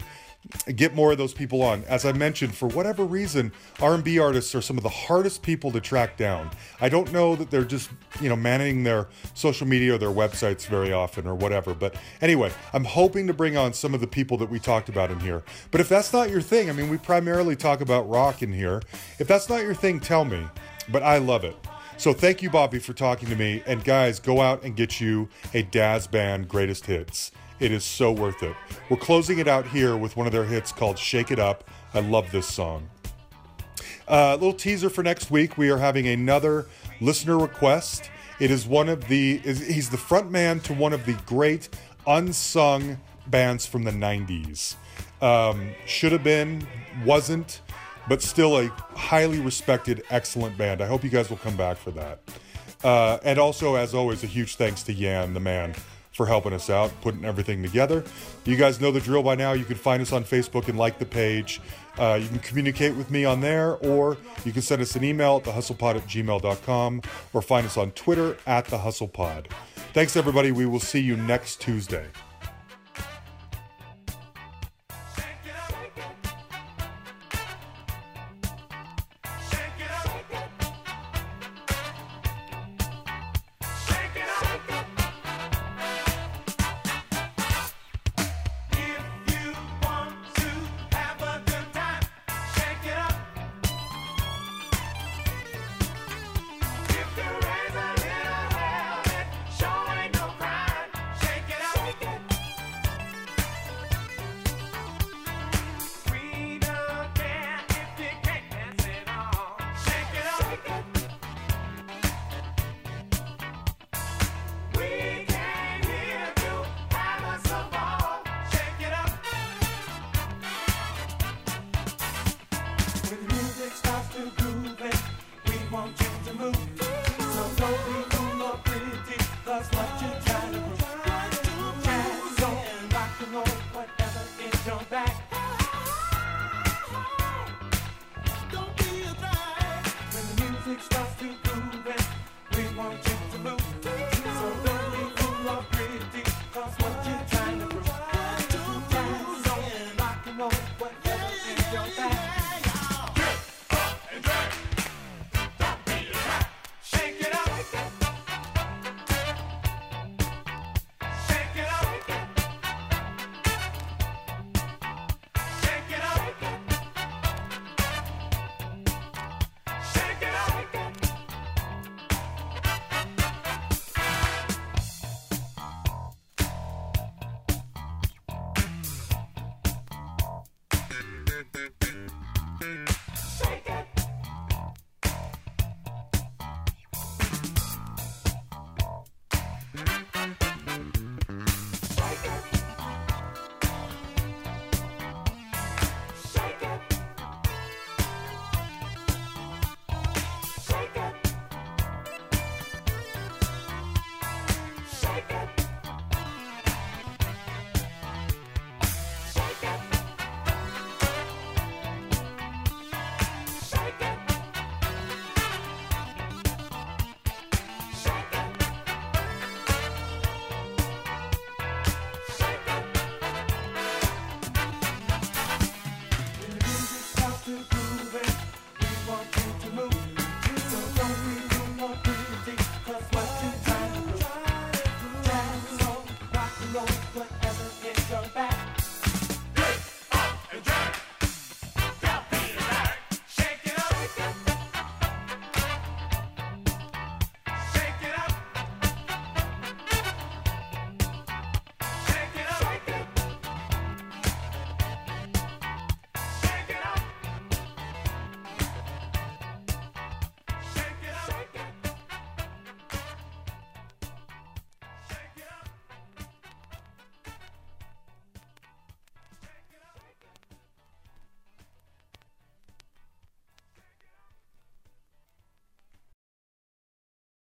get more of those people on. As I mentioned, for whatever reason, R&B artists are some of the hardest people to track down. I don't know that they're just, you know, managing their social media or their websites very often or whatever. But anyway, I'm hoping to bring on some of the people that we talked about in here. But if that's not your thing, I mean, we primarily talk about rock in here. If that's not your thing, tell me. But I love it. So thank you, Bobby, for talking to me. And guys, go out and get you a Dazz Band Greatest Hits. It is so worth it. We're closing it out here with one of their hits called Shake It Up. I love this song. A uh, little teaser for next week. We are having another listener request. It is one of the, he's the front man to one of the great unsung bands from the 90s. Um, should have been, wasn't, but still a highly respected, excellent band. I hope you guys will come back for that. Uh, and also, as always, a huge thanks to Yan, the man, for helping us out, putting everything together. You guys know the drill by now. You can find us on Facebook and like the page. Uh, you can communicate with me on there, or you can send us an email at thehustlepod at gmail.com, or find us on Twitter at thehustlepod. Thanks, everybody. We will see you next Tuesday.